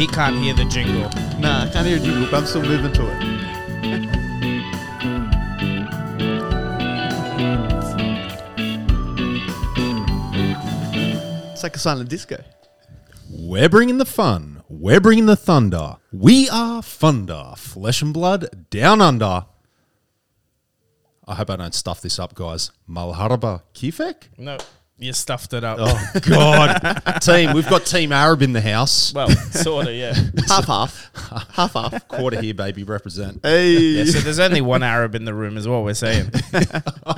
he can't hear the jingle. Nah, I can't hear a jingle, but I'm still moving to it. It's like a silent disco. We're bringing the fun. We're bringing the thunder. We are Funder. Flesh and blood down under. I hope I don't stuff this up, guys. Malharaba Kifek? No, you stuffed it up. Oh, God. team, we've got Team Arab in the house. Well, sort of, yeah. Half half. half half. Quarter here, baby. Represent. Hey. yeah. So there's only one Arab in the room, is what we're saying.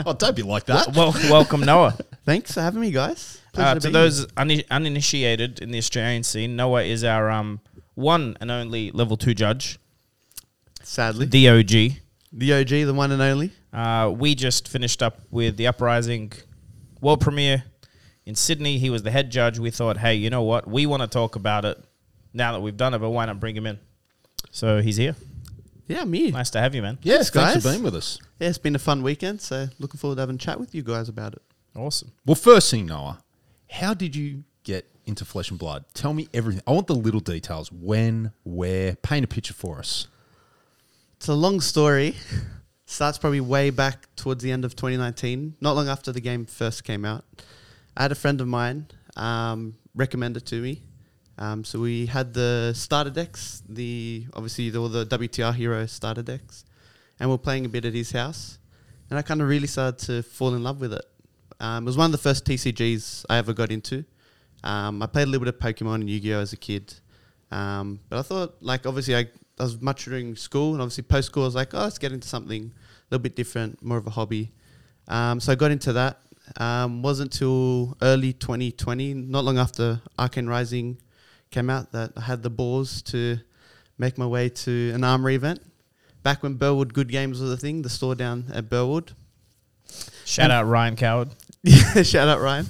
Oh, don't be like that. well, welcome Noah. Thanks for having me, guys. Pleasure Uh, to to those uni- uninitiated in the Australian scene, Noah is our um one and only level two judge. Sadly. the OG. The OG, the one and only. Uh, we just finished up with the Uprising world premiere in Sydney. He was the head judge. We thought, hey, you know what? We want to talk about it now that we've done it, but why not bring him in? So he's here. Yeah, me. Nice to have you, man. Yes, thanks guys. for being with us. Yeah, it's been a fun weekend, so looking forward to having a chat with you guys about it. Awesome. Well, first thing, Noah, how did you get into Flesh and Blood? Tell me everything. I want the little details. When, where? Paint a picture for us. It's a long story. Starts probably way back towards the end of 2019, not long after the game first came out. I had a friend of mine um, recommend it to me. Um, so we had the starter decks, the obviously all the WTR Hero starter decks, and we are playing a bit at his house. And I kind of really started to fall in love with it. Um, it was one of the first TCGs I ever got into. Um, I played a little bit of Pokemon and Yu-Gi-Oh as a kid, um, but I thought like obviously I, I was much during school and obviously post school I was like oh let's get into something a little bit different, more of a hobby. Um, so I got into that. Um, wasn't till early 2020, not long after Arcane Rising came out, that I had the balls to make my way to an armory event. Back when Burwood Good Games was a thing, the store down at Burwood. Shout out Ryan Coward. Shout out Ryan.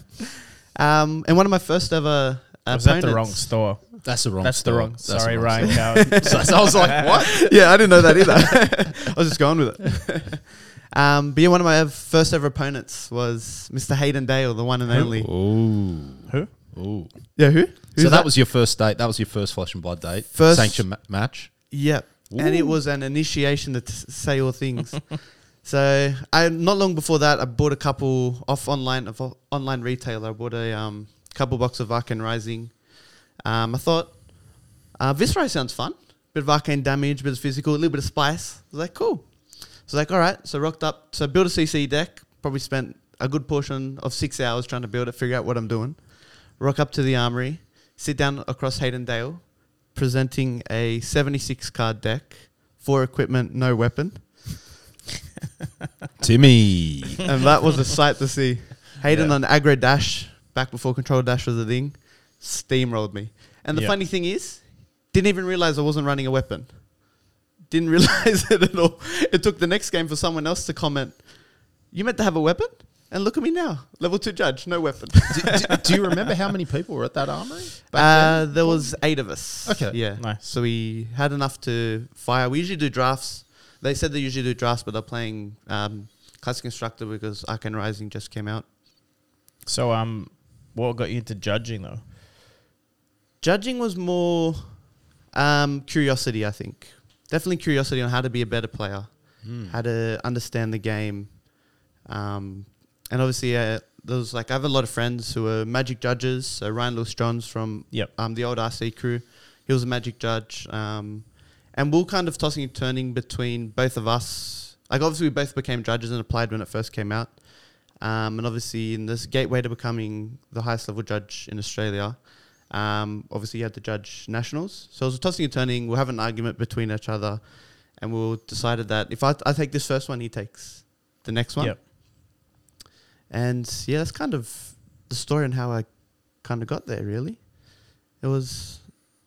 Um, and one of my first ever Was that the wrong store? That's the wrong. That's the store. wrong. That's the Sorry, wrong Ryan store. Coward. so, I was like, what? yeah, I didn't know that either. I was just going with it. Um, but yeah, one of my first ever opponents was Mr. Hayden Dale, the one and only. Ooh. Who? Ooh. Yeah, who? So Who's that, was your first date. That was your first flesh and blood date. First- sanction ma- match. Yep. And it was an initiation to t- say all things. so I not long before that, I bought a couple off online of o- online retailer. I bought a um, couple box of Arcane Rising. Um, I thought uh, Viserai sounds fun. Bit of arcane damage, bit of physical, a little bit of spice. I was like, cool. So like, all right. So rocked up. So built a CC deck. Probably spent a good portion of six hours trying to build it, figure out what I'm doing. Rock up to the armory, sit down across Hayden Dale, presenting a 76 card deck, four equipment, no weapon. Timmy. and that was a sight to see. Hayden Yeah. on aggro dash, back before control dash was a thing, steamrolled me. And the Yeah. funny thing is, didn't even realize I wasn't running a weapon. Didn't realize it at all. It took the next game for someone else to comment, You meant to have a weapon? And look at me now, level two judge, no weapon. do, do- do you remember how many people were at that armory? back Uh, then? there was eight of us. Okay. Yeah. Nice. So we had enough to fire. We usually do drafts. They said they usually do drafts, but they're playing um, Classic Constructed because Arcane Rising just came out. So, um, what got you into judging though? Judging was more um, curiosity, I think. Definitely curiosity on how to be a better player, Hmm. how to understand the game. Um, and obviously, uh, there was like, I have a lot of friends who are magic judges. So Ryan Lewis Johns from Yep. um, the old RC crew, he was a magic judge. Um, and we are kind of tossing and turning between both of us. Like, obviously, we both became judges and applied when it first came out. Um, and obviously, in this gateway to becoming the highest level judge in Australia, um, obviously, you had to judge nationals. So it was tossing and turning. We'll have an argument between each other, and we'll decided that if I, I take this first one, he takes the next one. Yep. And yeah, that's kind of the story and how I kind of got there. Really, it was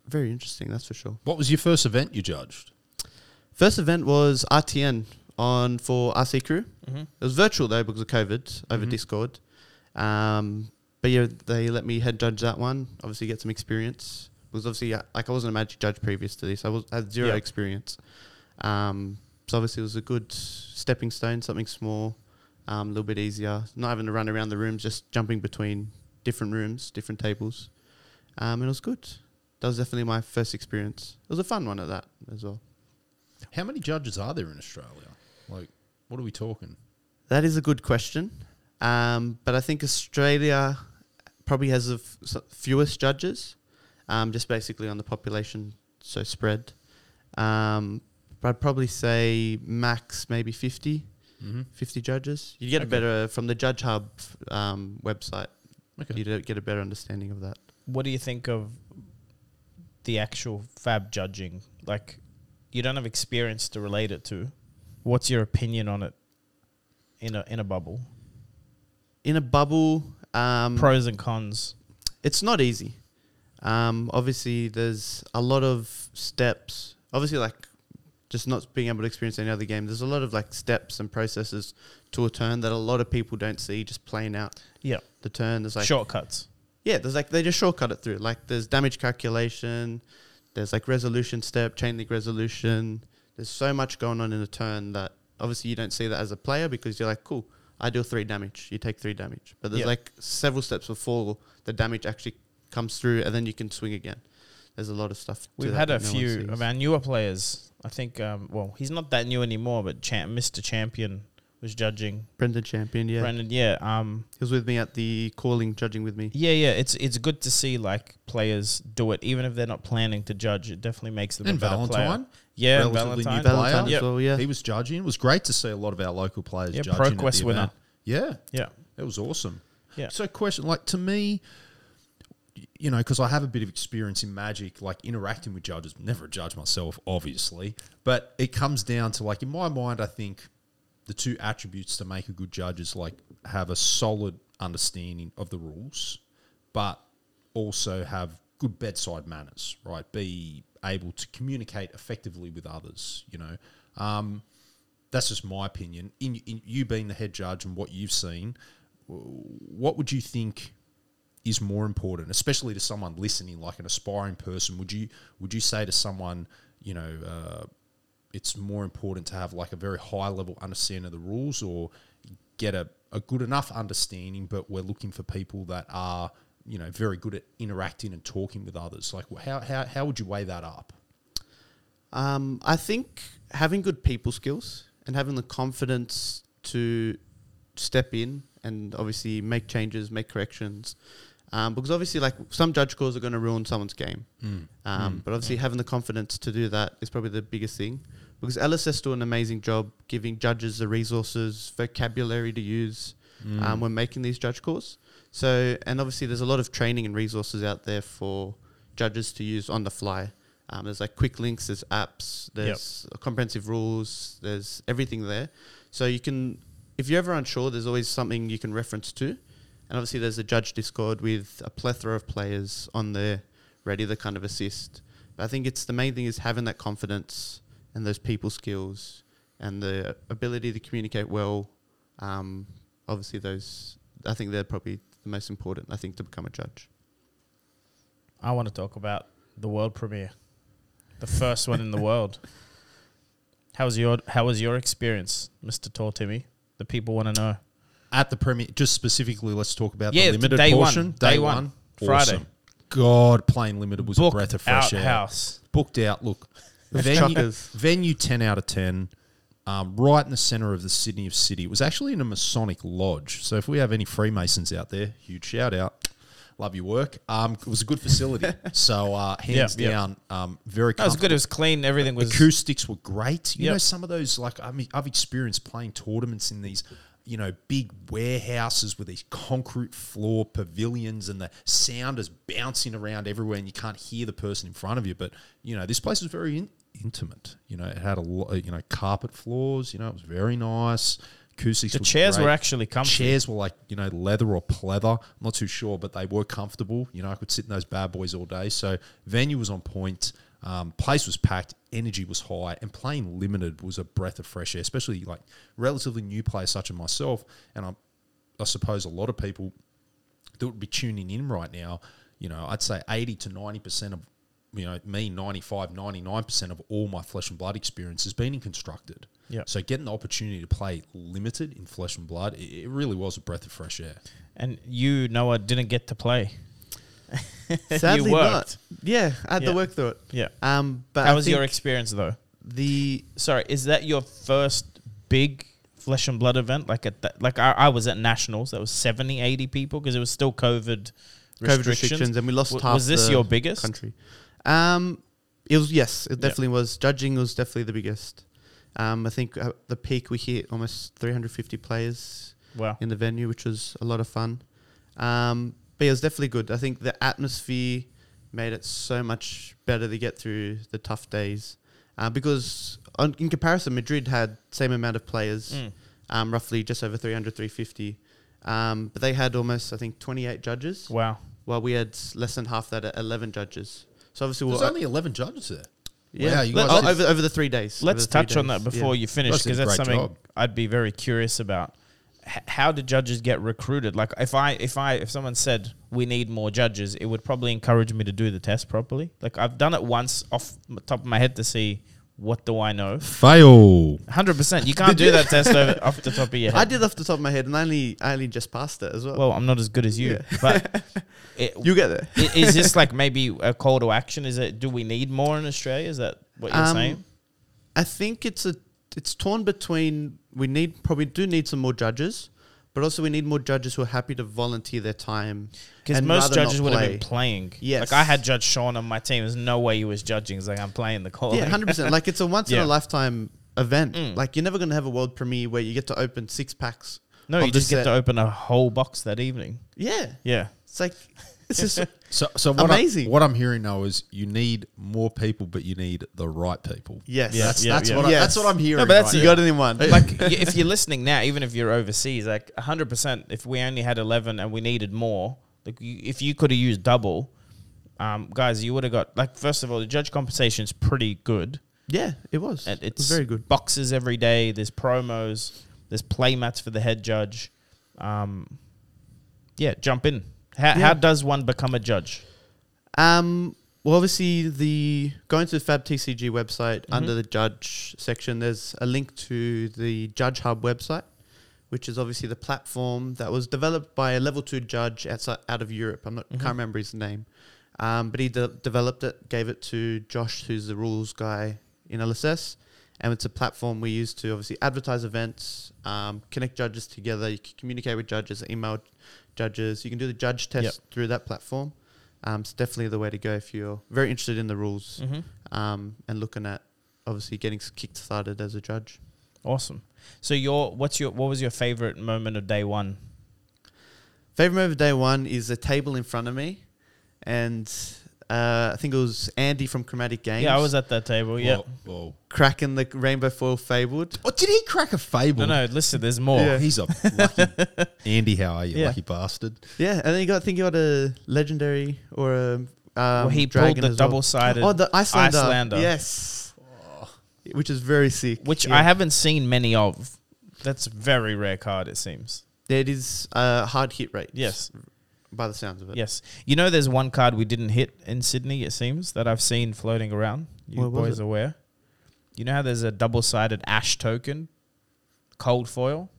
very interesting. That's for sure. What was your first event you judged? First event was RTN on for RC Crew. Mm-hmm. It was virtual though because of COVID over Mhm. Discord. Um, but yeah, they let me head judge that one. Obviously, get some experience because obviously, uh, like I wasn't a magic judge previous to this. I was had zero Yeah. experience. Um, so obviously, it was a good stepping stone, something small, um, a little bit easier. Not having to run around the rooms, just jumping between different rooms, different tables. Um, and it was good. that was definitely my first experience. It was a fun one at that as well. How many judges are there in Australia? Like, what are we talking? That is a good question. Um, but I think Australia probably has the f- fewest judges, um, just basically on the population, so spread. Um, but I'd probably say max maybe 50, Mm-hmm. 50 judges. You get a better, from the Judge Hub um, website, Okay. you get a better understanding of that. What do you think of the actual fab judging? Like, you don't have experience to relate it to. What's your opinion on it in a in a bubble? In a bubble, um, Pros and cons. it's not easy. Um, obviously, there's a lot of steps. Obviously, like just not being able to experience any other game. There's a lot of like steps and processes to a turn that a lot of people don't see. Just playing out Yeah, the turn. There's like shortcuts. yeah, there's like they just shortcut it through. Like there's damage calculation. There's like resolution step, chain link resolution. There's so much going on in a turn that obviously you don't see that as a player because you're like, cool, I deal three damage. You take three damage. But there's Yeah. like several steps before the damage actually comes through and then you can swing again. There's a lot of stuff. to We've had a no few of our newer players. I think, um, well, he's not that new anymore, but Mr. Champion was judging. Brendan Champion, yeah. Brendan, yeah, um, He was with me at the calling, judging with me. yeah, yeah. It's it's good to see like players do it, even if they're not planning to judge. It definitely makes them And a better Valentine, player. Yeah, and relatively new Valentine. player. Valentine Yep. as well, yeah. he was judging. It was great to see a lot of our local players Yeah, judging. at ProQuest the winner. event. Yeah, Yeah, it was awesome. Yeah. So, question like to me, you know, because I have a bit of experience in Magic, like interacting with judges. Never a judge myself, obviously, but it comes down to like in my mind, I think the two attributes to make a good judge is like have a solid understanding of the rules, but also have good bedside manners, right? Be able to communicate effectively with others, you know. Um, that's just my opinion. In, in you being the head judge and what you've seen, what would you think is more important, especially to someone listening, like an aspiring person? Would you would you say to someone, you know, uh, it's more important to have like a very high level understanding of the rules, or get a, a good enough understanding, but we're looking for people that are you know very good at interacting and talking with others. Like how how how would you weigh that up? Um, I think having good people skills and having the confidence to step in and obviously make changes, make corrections. Um, because obviously, like some judge calls are going to ruin someone's game. Um, but obviously, having the confidence to do that is probably the biggest thing. Because LSS do an amazing job giving judges the resources, vocabulary to use um, when making these judge calls. So, and obviously, there's a lot of training and resources out there for judges to use on the fly. Um, there's like quick links, there's apps, there's comprehensive rules, there's everything there. So you can, if you're ever unsure, there's always something you can reference to. And obviously, there's a judge Discord with a plethora of players on there ready to kind of assist. But I think it's the main thing is having that confidence and those people skills and the ability to communicate well. Um, obviously, those I think they're probably the most important. I think to become a judge. I want to talk about the world premiere, the first one in the world. How was your How was your experience, Mister Tall Timmy? The people want to know. at the premiere, just specifically let's talk about Yeah, the limited day one. portion Day one. Friday. Awesome. god playing limited was a breath of fresh out air house. booked out look Those venue, venue 10 out of 10 um, right in the center of the Sydney of City. It was actually in a Masonic lodge. So if we have any Freemasons out there, huge shout out. Love your work. Um, it was a good facility. so uh, hands yeah. down, um, very That was good. It was clean. Everything was. Acoustics were great. You Yep. know, some of those like I mean, I've experienced playing tournaments in these, you know, big warehouses with these concrete floor pavilions, and the sound is bouncing around everywhere, and you can't hear the person in front of you. But you know, this place was very in- intimate. You know, it had a lot, you know, carpet floors. You know, it was very nice. Acoustics. the chairs great. were actually comfy. Chairs were like, you know, leather or pleather. I'm not too sure, but they were comfortable. You know, I could sit in those bad boys all day. So venue was on point. Um, place was packed. Energy was high. And playing limited was a breath of fresh air, especially like relatively new players such as myself. And I, I suppose a lot of people that would be tuning in right now, you know, I'd say 80 to 90% of, you know, me, 95, 99% of all my flesh and blood experience has been in constructed. Yeah. So getting the opportunity to play limited in flesh and blood, it, it really was a breath of fresh air. and you, Noah, didn't get to play. Sadly, you not. Yeah, I had Yeah. to work through it. Yeah. Um, but How I was your experience though? the Sorry, is that your first big flesh and blood event? Like at that, like I, I was at nationals. That was 70, 80 people because it was still COVID restrictions. COVID restrictions, and we lost W- half. was this the your biggest? country? Um, it was yes, it definitely was. Judging was definitely the biggest. Um, I think uh, the peak we hit almost 350 players Wow. in the venue, which was a lot of fun. Um, but it was definitely good. I think the atmosphere made it so much better to get through the tough days. Uh, because on, in comparison, Madrid had same amount of players, Mm. um, roughly just over 300, 350. Um, but they had almost, I think, 28 judges, Wow. while we had less than half that at 11 judges. So obviously, There's we'll, uh, only 11 judges there. yeah, Wow, you Let- guys oh, did- over, over the three days. Let's the three touch on days, that before yeah. you finish Guys did because a that's great something job. I'd be very curious about. H- how do judges get recruited? Like if I if I if someone said we need more judges, it would probably encourage me to do the test properly. Like I've done it once off the top of my head to see what do I know. Fail. Hundred percent. You can't do that test over, off the top of your head. I did off the top of my head, and I only, I only just passed it as well. Well, I'm not as good as you, but it, you get there. i- this like maybe a call to action? Is it do we need more in Australia? Is that what you're Um, saying? I think it's a it's torn between we need probably do need some more judges, but also we need more judges who are happy to volunteer their time. Because and most rather not judges would have been playing. Yes. Like I had Judge Sean on my team. There's no way he was judging. It's like I'm playing the call. Yeah, hundred percent. Like it's a once in Yeah. a lifetime event. Mm. Like you're never gonna have a world premiere where you get to open six packs. no, of you the just get set. to open a whole box that evening. Yeah, Yeah. it's like it's just So, so what Amazing. I, what I'm hearing now is you need more people, but you need the right people. yes, Yeah, That's yeah, that's yeah. what I, Yes. that's what I'm hearing. No, but that's right you got it in one. like if you're listening now, even if you're overseas, like 100. percent If we only had 11 and we needed more, like you, if you could have used double, um, guys, you would have got like first of all, the judge compensation is pretty good. yeah, it was. And it it's was very good. Boxes every day. There's promos. There's play mats for the head judge. Um, yeah, jump in. How, Yeah. how does one become a judge? Um, well, obviously, the going to the Fab TCG website Mm-hmm. under the judge section, there's a link to the Judge Hub website, which is obviously the platform that was developed by a level two judge outside, out of Europe. I'm not Mhm. can't remember his name, um, but he de- developed it, gave it to Josh, who's the rules guy in LSS, and it's a platform we use to obviously advertise events, um, connect judges together. You can communicate with judges, email judges. You can do the judge test Yep. through that platform. Um, it's definitely the way to go if you're very interested in the rules Mm-hmm. um, and looking at obviously getting kicked started as a judge. Awesome. So your what's your what was your favorite moment of day one? Favorite moment of day one is a table in front of me, and uh, I think it was Andy from Chromatic Games. Yeah, I was at that table. Yeah. Whoa, whoa. cracking the rainbow foil fabled. Oh, did he crack a fable? No, no. Listen, there's more. Yeah. He's a lucky Andy. How are you, Yeah. lucky bastard? Yeah, and then you got I think you got a legendary or a um, well, he pulled dragon the as well. double sided, Oh, the Iyslander. Iyslander. Yes. Which is very sick. which Yeah. I haven't seen many of. That's a very rare card, it seems. It is a hard hit rate. Yes, By the sounds of it. yes. You know, there's one card we didn't hit in Sydney. It seems that I've seen floating around. You What boys aware? You know how there's a double-sided ash token, cold foil,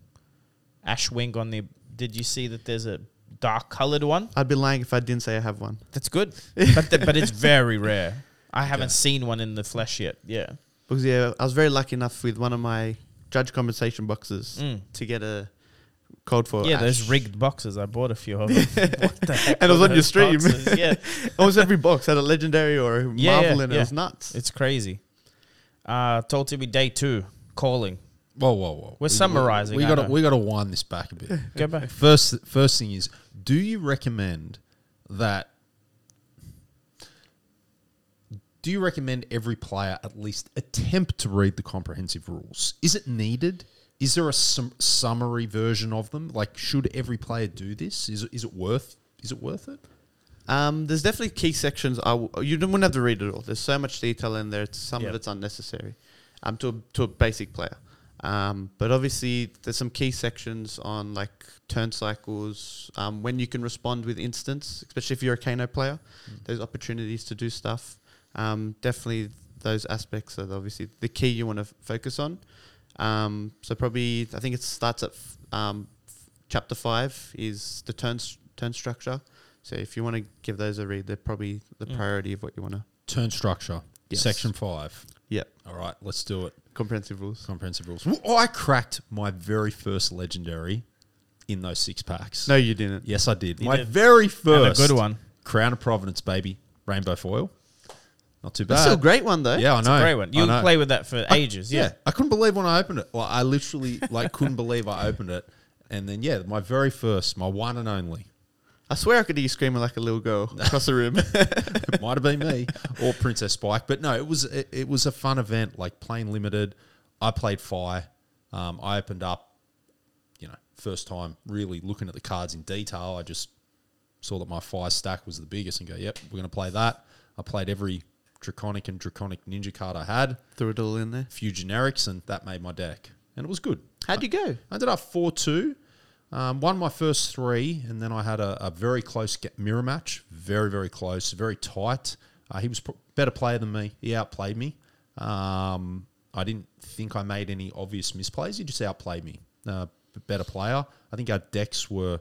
ash wing on the. Did you see that there's a dark colored one? I'd be lying if I didn't say I have one. That's good, but the, but it's very rare. I haven't seen one in the flesh yet. Yeah. Because yeah, I was very lucky enough with one of my judge compensation boxes Mm. to get a code for yeah, Ash. those rigged boxes. I bought a few of them. what the heck And it was on your stream. boxes? Yeah, Almost every box had a legendary or a Yeah, marvel yeah, in it. yeah. It was nuts. it's crazy. Uh, told to be day two. Calling. Whoa, whoa, whoa. We're summarising, We, got to we got to wind this back a bit. Go back. First, first thing is, do you recommend that? Do you recommend every player at least attempt to read the comprehensive rules? Is it needed? Is there a sum- summary version of them? Like, should every player do this? Is it, is it worth? Is it worth it? Um, there's definitely key sections. I w- you don't- wouldn't have to read it all. There's so much detail in there. It's, some Yeah. of it's unnecessary um, to, a, to a basic player. Um, but obviously, there's some key sections on like turn cycles, um, when you can respond with instants, especially if you're a Kano player. There's opportunities to do stuff. Um, definitely, those aspects are obviously the key you want to f- focus on. Um, so probably, I think it starts at f- um, f- chapter five is the turn s- turn structure. So if you want to give those a read, they're probably the Mm. priority of what you want to. Turn structure. Yes. Section five. Yep. All right, let's do it. Comprehensive rules. Comprehensive rules. Well, I cracked my very first legendary in those six packs. No, you didn't. Yes, I did. You my did. very And a first good one. Crown of Providence, baby. Rainbow foil. Not too bad. That's still a great one though. Yeah, I It's know. a great one. I You know. play with that for I- ages. yeah. Yeah. I couldn't believe when I opened it. Well, I literally like couldn't believe I opened it, and then yeah, my very first, my one and only. I swear I could hear you screaming like a little girl across the room. it might have been me or Princess Spike, but no, it was it, it was a fun event, like playing limited. I played Fire. Um, I opened up, you know, first time really looking at the cards in detail. I just saw that my Fire stack was the biggest, and go, "Yep, we're going to play that." I played every draconic and draconic ninja card I had, Threw it all in there. a few generics, and that made my deck, and it was good. How'd you go? I ended up 4 2. Um, won my first three, and then I had a, a very close mirror match. Very, very close, very tight. Uh, he was a better player than me. He outplayed me. Um, I didn't think I made any obvious misplays. He just outplayed me. Uh, better player. I think our decks were,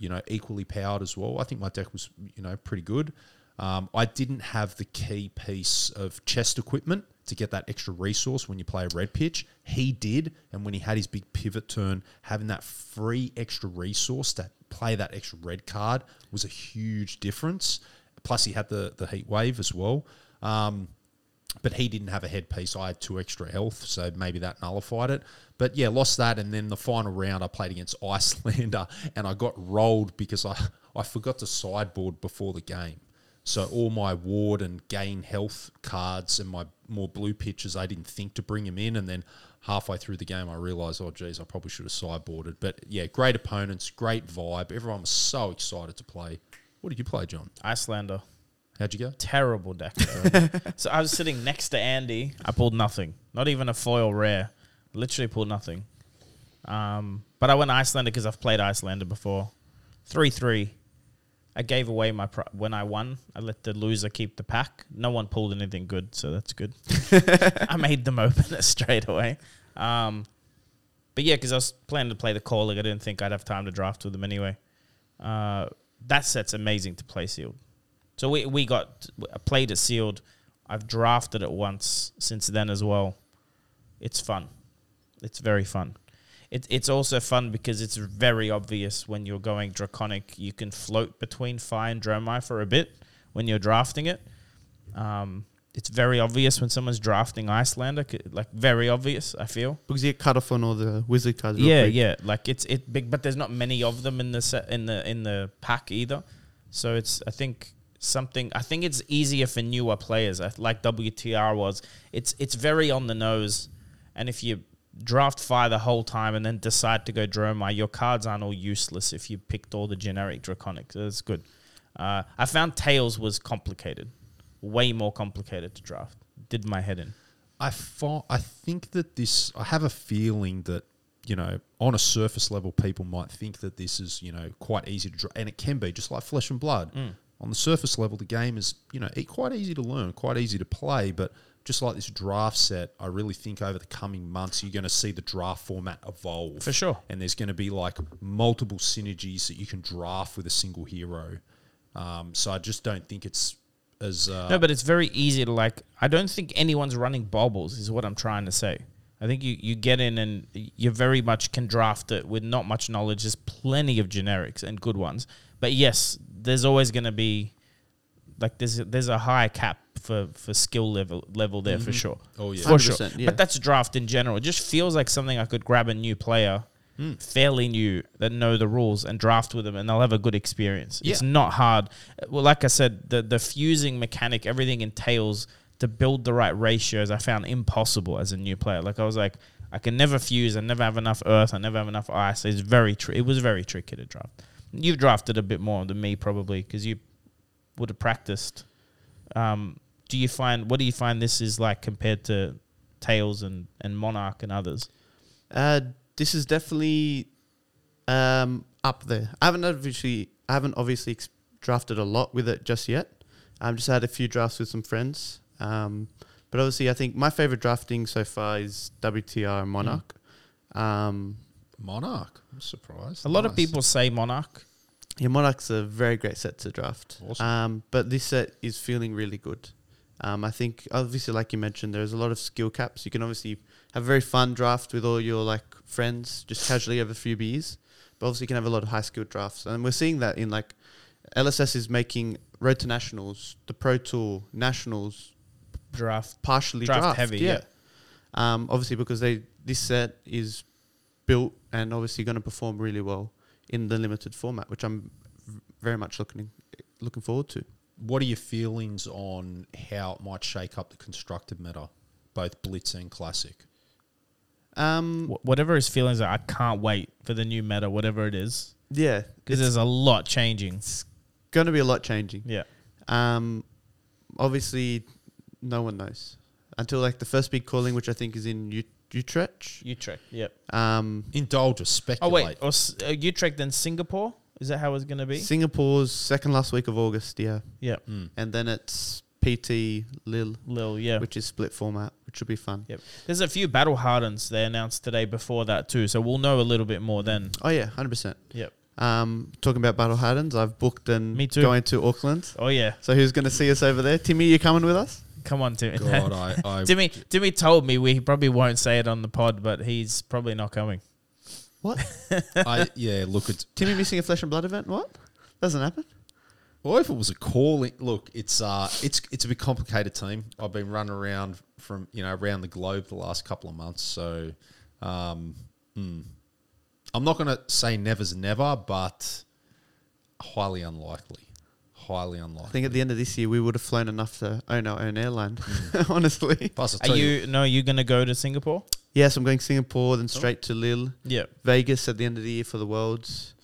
you know, equally powered as well. I think my deck was, you know, pretty good. Um, I didn't have the key piece of chest equipment to get that extra resource when you play a red pitch. He did, and when he had his big pivot turn, having that free extra resource to play that extra red card was a huge difference. Plus, he had the the heat wave as well. Um, but he didn't have a headpiece. I had two extra health, so maybe that nullified it. But yeah, lost that, and then the final round I played against Iyslander, and I got rolled because I I forgot to sideboard before the game. So all my ward and gain health cards and my more blue pitches, I didn't think to bring him in, and then halfway through the game, I realised, oh geez, I probably should have sideboarded. But yeah, great opponents, great vibe. Everyone was so excited to play. What did you play, John? Iyslander. How'd you go? Terrible deck. so I was sitting next to Andy. I pulled nothing. Not even a foil rare. Literally pulled nothing. Um, but I went Iyslander because I've played Iyslander before. 3 3. I gave away my. Pro- when I won, I let the loser keep the pack. No one pulled anything good, so that's good. I made them open it straight away. Um, but yeah, because I was planning to play the calling. I didn't think I'd have time to draft with them anyway. Uh, that set's amazing to play sealed. So we we got I played it sealed. I've drafted it once since then as well. It's fun. It's very fun. It, it's also fun because it's very obvious when you're going draconic. You can float between Fai and Dromai for a bit when you're drafting it. Um, it's very obvious when someone's drafting Iyslander, like very obvious. I feel. Because you get cut off on all the wizard cards. Yeah, quick. yeah. Like it's it big, but there's not many of them in the set in the in the pack either. So it's I think something. I think it's easier for newer players, like WTR was. It's it's very on the nose, and if you draft fire the whole time and then decide to go Dromai, your cards aren't all useless if you picked all the generic draconic. That's good. Uh, I found Tales was complicated, way more complicated to draft. Did my head in. I thought, I think that this. I have a feeling that you know, on a surface level, people might think that this is you know quite easy to draw, and it can be just like flesh and blood. On the surface level, the game is you know quite easy to learn, quite easy to play, but just like this draft set, I really think over the coming months you're going to see the draft format evolve For sure. and there's going to be like multiple synergies that you can draft with a single hero. Um, so I just don't think it's as uh, No, but it's very easy to like. I don't think anyone's running bobbles. Is what I'm trying to say. I think you, you get in and you very much can draft it with not much knowledge. There's plenty of generics and good ones, but yes, there's always going to be like there's a, there's a high cap for, for skill level level there for mm-hmm. sure. Oh, yeah. for sure. yeah. But that's draft in general. It just feels like something I could grab a new player, hmm. fairly new that know the rules and draft with them, and they'll have a good experience. It's not hard. Well, like I said, the the fusing mechanic, everything entails to build the right ratios. I found impossible as a new player. Like I was like, I can never fuse. I never have enough earth. I never have enough ice. It's very. Tr- it was very tricky to draft. You've drafted a bit more than me probably because you would have practiced. Um, do you find what do you find this is like compared to Tales and, and Monarch and others? Uh, this is definitely um, up there. I haven't obviously, I haven't obviously ex- drafted a lot with it just yet. I've just had a few drafts with some friends. Um, but obviously, I think my favorite drafting so far is WTR and Monarch. Um, Monarch. I'm surprised. A lot of people say Monarch. Yeah, Monarch's a very great set to draft. Awesome. Um, but this set is feeling really good. Um, I think obviously, like you mentioned, there's a lot of skill caps. You can obviously have a very fun draft with all your like friends, just casually over a few beers. But obviously, you can have a lot of high skill drafts, and we're seeing that in like LSS is making road to nationals, the Pro Tour, nationals, Draft. partially Draft draft, heavy, Yeah. yeah. Um, obviously, because they this set is built and obviously going to perform really well in the limited format, which I'm very much looking looking forward to. What are your feelings on how it might shake up the constructed meta, both Blitz and Classic? Um, Wh- Whatever his feelings are, I can't wait for the new meta, whatever it is, yeah, because there's a lot changing. It's going to be a lot changing. Yeah. Um, obviously, no one knows until like the first big calling, which I think is in Ut- Utrecht. Utrecht. Yep. Um, Indulge or Oh wait, or S- uh, Utrecht then Singapore? Is that how it's going to be? Singapore's second last week of August, yeah, yeah. Mm. and then it's PT Lille, Lil, yeah. which is split format, which will be fun. Yep. There's a few battle hardens they announced today before that too, so we'll know a little bit more then. Oh yeah, hundred percent. Yep. Um, talking about Battle Hardens, I've booked and Me too. going to Auckland. Oh yeah. So who's going to see us over there? Timmy, you coming with us? Come on, Timmy. God, I, I Timmy, Timmy told me we probably won't say it on the pod, but he's probably not coming. What? I yeah, look, it's Timmy missing a flesh and blood event? What? Doesn't happen. well, if it was a call, look, it's uh, it's it's a bit complicated team. I've been running around from you know around the globe the last couple of months, so um, hmm. I'm not going to say never's never, but highly unlikely. Highly unlikely. I think at the end of this year we would have flown enough to own our own airline. Mm. Honestly. Plus, I'll Are tell you no? You gonna go to Singapore? Yes, I'm going Singapore, then oh. straight to Lille, Yeah. Vegas at the end of the year for the Worlds.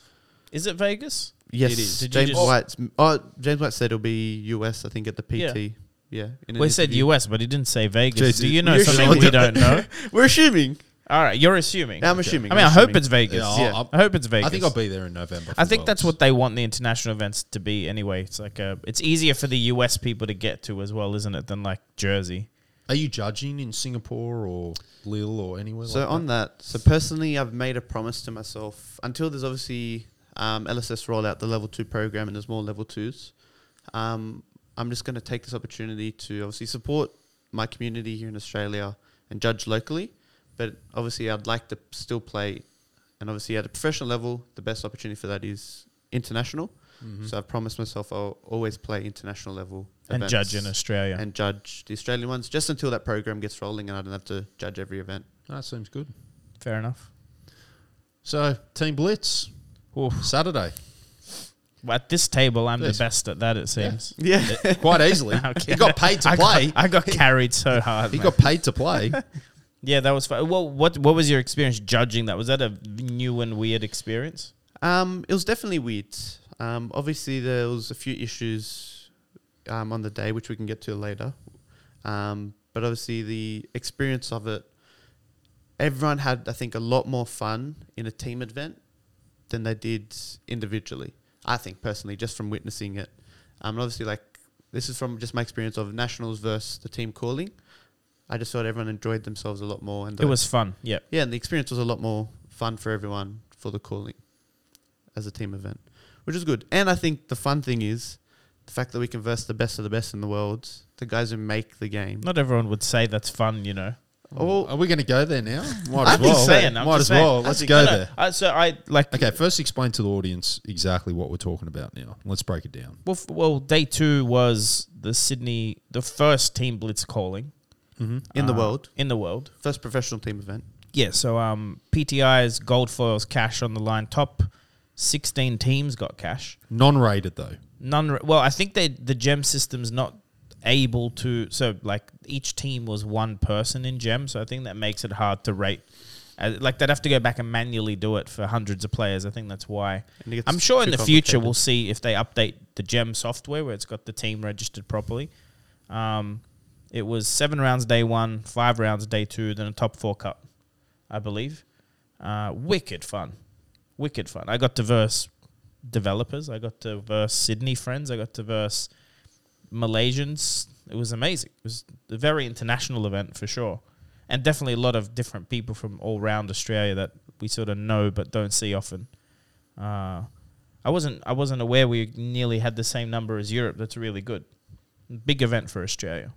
Is it Vegas? Yes, It is. Did you James just- White's. Oh, James White said it'll be US. I think at the PT. Yeah. Yeah. in an We said interview. US, but he didn't say Vegas. Jeez, Do you know you're something sure? we don't know? We're assuming. All right, you're assuming. I'm assuming. I mean, I'm I hope assuming. it's Vegas. Yeah, I'll- Yeah, I'll- I hope it's Vegas. I think I'll be there in November. I for think that's Worlds. what they want the international events to be anyway. It's like a, it's easier for the US people to get to as well, isn't it, than like Jersey? Are you judging in Singapore or Lille or anywhere? So like on that, so personally, I've made a promise to myself until there's obviously um, LSS roll out the level two program and there's more level twos. Um, I'm just going to take this opportunity to obviously support my community here in Australia and judge locally, but obviously I'd like to still play, and obviously at a professional level, the best opportunity for that is international. Mhm. So I've promised myself I'll always play international level And judge in Australia. and judge the Australian ones just until that program gets rolling and I don't have to judge every event. that seems good. Fair enough. So Team Blitz Oof. Saturday, Well, at this table, I'm Yes. the best at that. It seems. Yeah. quite easily. Okay. He got paid to I play. Got, I got carried so hard. he man. got paid to play. yeah, that was fun. Well, what what was your experience judging that? Was that a new and weird experience? Um, it was definitely weird. Um, obviously there was a few issues um, on the day which we can get to later. Um, but obviously the experience of it, everyone had I think a lot more fun in a team event than they did individually. I think personally, just from witnessing it. Um, obviously like this is from just my experience of nationals versus the team calling. I just thought everyone enjoyed themselves a lot more, and It was fun. Yeah. yeah, and the experience was a lot more fun for everyone for the calling as a team event, which is good. And I think the fun thing is the fact that we can verse the best of the best in the world, the guys who make the game. Not everyone would say that's fun, you know. Oh, Are we going to go there now? Might as well. saying, I'm Might just as well. Let's go think- no, no, there. I- so I like. Okay, first explain to the audience exactly what we're talking about now. Let's break it down. Well, f- well, day two was the Sydney, the first team blitz calling Mm-hmm. in the uh, world, In the world. first professional team event. Yeah. So um, PTI's gold foils cash on the line. Top sixteen teams got cash. Non-rated though. None. Well, I think they the gem system's not able to. So like each team was one person in gem. So I think that makes it hard to rate. Uh, like they'd have to go back and manually do it for hundreds of players. I think that's why. And it gets I'm sure in the future we'll see if they update the gem software where it's got the team registered properly. Um, it was seven rounds day one, five rounds day two, then a top four cut, I believe. Uh, wicked fun, wicked fun. I got to verse developers. I got to verse Sydney friends. I got to verse Malaysians. It was amazing. It was a very international event for sure, and definitely a lot of different people from all around Australia that we sort of know but don't see often. Uh, I wasn't I wasn't aware we nearly had the same number as Europe. That's really good. Big event for Australia.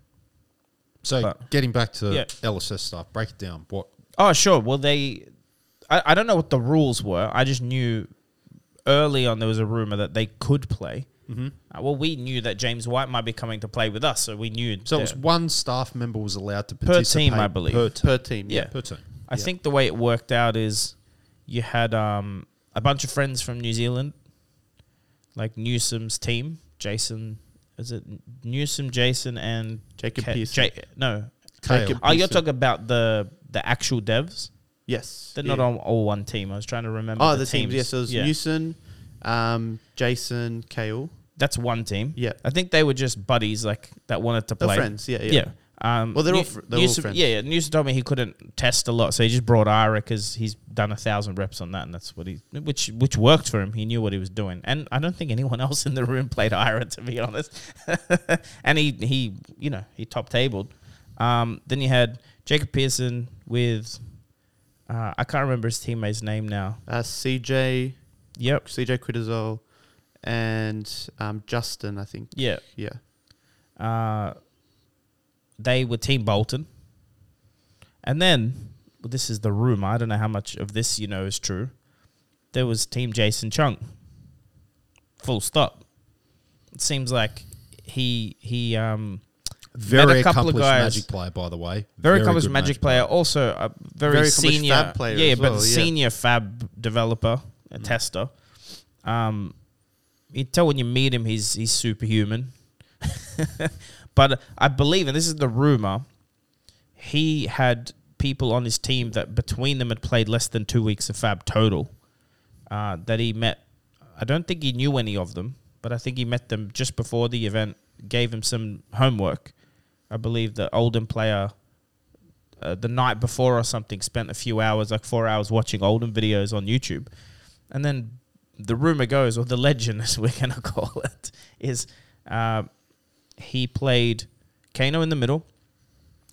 So But- getting back to Yeah. LSS stuff, break it down. What Oh, sure. Well, they, I, I don't know what the rules were. I just knew early on there was a rumor that they could play. Mm-hmm. Uh, well, we knew that James White might be coming to play with us, so we knew. So it that- was one staff member was allowed to Per participate team, I believe. Per, team. per team. Yeah. Yeah. per team. I Yeah. think the way it worked out is you had um, a bunch of friends from New Zealand, like Newsom's team, Jason. Is it Newsom, Jason, and Jacob Ca- Pearson. Ja- no. Jacob Oh, you're Pearson. talking about the the actual devs. Yes. They're yeah. not on all one team. I was trying to remember. Oh, the, the, teams. Yes, so it was yeah. Newson, um, Jason, Kale. That's one team. Yeah. I think they were just buddies like that wanted to They're play. friends. Yeah, yeah. Yeah. Um, Well, they're all New- fr- they're all Newsom- friends. Yeah, yeah. Newsom told me he couldn't test a lot, so he just brought Ira because he's done a thousand reps on that, and that's what he, which which worked for him. He knew what he was doing, and I don't think anyone else in the room played Ira, to be honest. and he he you know he top tabled. Um, then you had Jacob Pearson with uh, I can't remember his teammate's name now. Uh, CJ, Yep. CJ Quidazole, and um, Justin. I think. Yeah. Yeah. Uh, they were Team Bolton. And then, well, this is the rumor. I don't know how much of this you know is true. There was Team Jason Chung. Full stop. It seems like he he um Very a couple of accomplished guys- magic player, by the way. very, accomplished good magic, player, also a very, Very senior fab player yeah, but well, yeah. senior fab developer, a tester. Um, you tell when you meet him, he's he's superhuman. but I believe, and this is the rumor, he had people on his team that between them had played less than two weeks of fab total. Uh, that he met. I don't think he knew any of them, but I think he met them just before the event. Gave him some homework. I believe the Oldhim player uh, the night before or something spent a few hours, like four hours, watching Oldhim videos on YouTube, and then the rumor goes, or the legend, as we're gonna call it, is uh, he played Kano in the middle,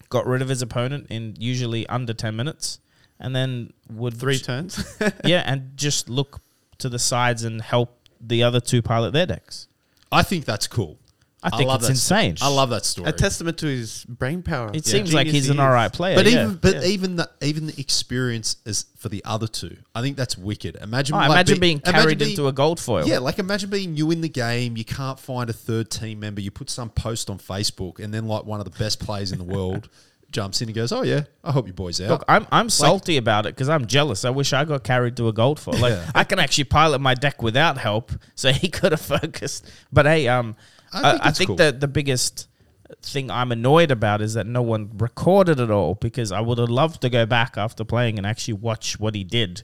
got rid of his opponent in usually under ten minutes, and then would Three turns. yeah, and just look to the sides and help the other two pilot their decks. I think that's cool. I think love it's that sto- insane. I love that story. a testament to his brain power. It Yeah. seems like he's he an all right player. but yeah. even but Yeah. even the even the experience is for the other two. I think that's wicked. Imagine Oh, like, imagine be- being imagine carried being- into a gold foil. Yeah, like imagine being new in the game. You can't find a third team member. You put some post on Facebook, and then like one of the best players in the world jumps in and goes, "Oh yeah, I hope you boys out." Look, I'm I'm salty about it because I'm jealous. I wish I got carried to a gold foil. Like Yeah. I can actually pilot my deck without help, so he could have focused. But hey, um, I I think think, I think cool. that the biggest thing I'm annoyed about is that no one recorded it all because I would have loved to go back after playing and actually watch what he did.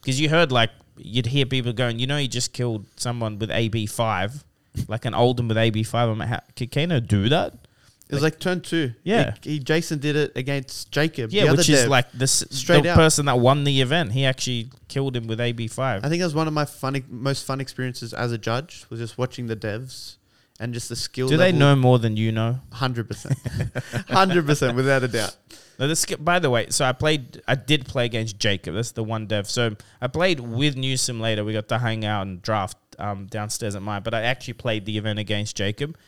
Because you heard like you'd hear people going, you know, he just killed someone with AB five, like an Oldhim with AB five. I'm like, how, can Kano do that? It was like turn two. Yeah. He, he- Jason did it against Jacob. the Yeah, which is dev. like the, Straight the out. person that won the event. He actually killed him with AB five. I think that was one of my fun, most fun experiences as a judge was just watching the devs and just the skill. Do they know more than you know? Hundred percent, hundred percent, without a doubt. No, this, by the way, so I played, I did play against Jacob. That's the one dev. So I played with Newsom later. We got to hang out and draft um, downstairs at mine, but I actually played the event against Jacob.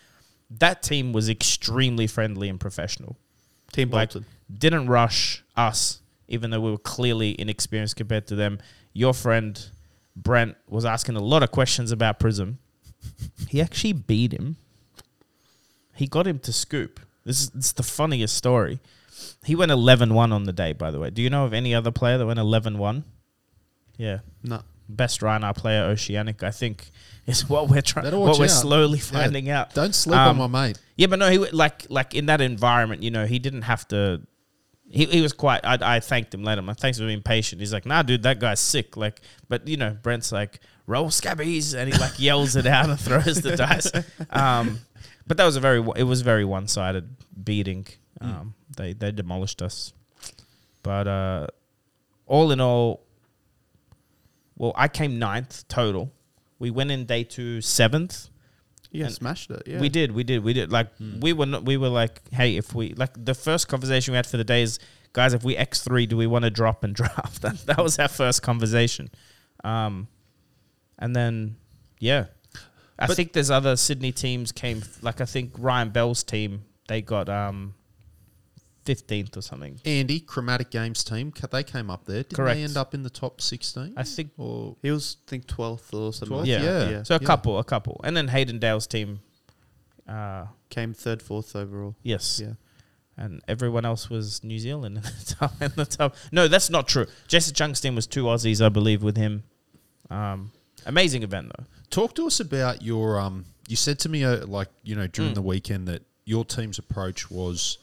That team was extremely friendly and professional. Team Like, didn't rush us, even though we were clearly inexperienced compared to them. Your friend Brent was asking a lot of questions about Prism. He actually beat him. He got him to scoop. This is it's the funniest story. He went 11 1 on the day, by the way. Do you know of any other player that went 11 1? Yeah. no, Best Rhinar player, Oceanic, I think, is what we're trying. What we're out. slowly Yeah. finding out. Don't sleep Um, on my mate. Yeah, but no, he like like in that environment, you know, he didn't have to. He, he was quite. I, I thanked him later. Like, thanks for being patient. He's like, nah, dude, that guy's sick. Like, but you know, Brent's like, roll scabbies, and he like yells it out and throws the dice. Um, but that was a very. It was very one sided beating. Um, They they demolished us. But uh, all in all, well, I came ninth total. We went in day two seventh. yeah, smashed it. Yeah, We did, we did, we did. Like we were, not, we were like, hey, if we like the first conversation we had for the day is, guys, if we X three, do we want to drop and draft? That that was our first conversation, um, and then Yeah. I But- think there's other Sydney teams came like I think Ryan Bell's team they got um 15th or something. Andy, Chromatic Games team, they came up there. Did Correct. they end up in the top 16? I think or He was, I think, 12th or something. 12th? like Yeah. Yeah. so a Yeah. couple, a couple. And then Hayden Dale's team uh Came third, fourth overall. yes. Yeah. And everyone else was New Zealand in the top. In the top. No, that's not true. Jesse Chung's team was two Aussies, I believe, with him. Um, amazing event though. Talk to us about your. Um, you said to me, uh, like you know, during Mm. the weekend that your team's approach was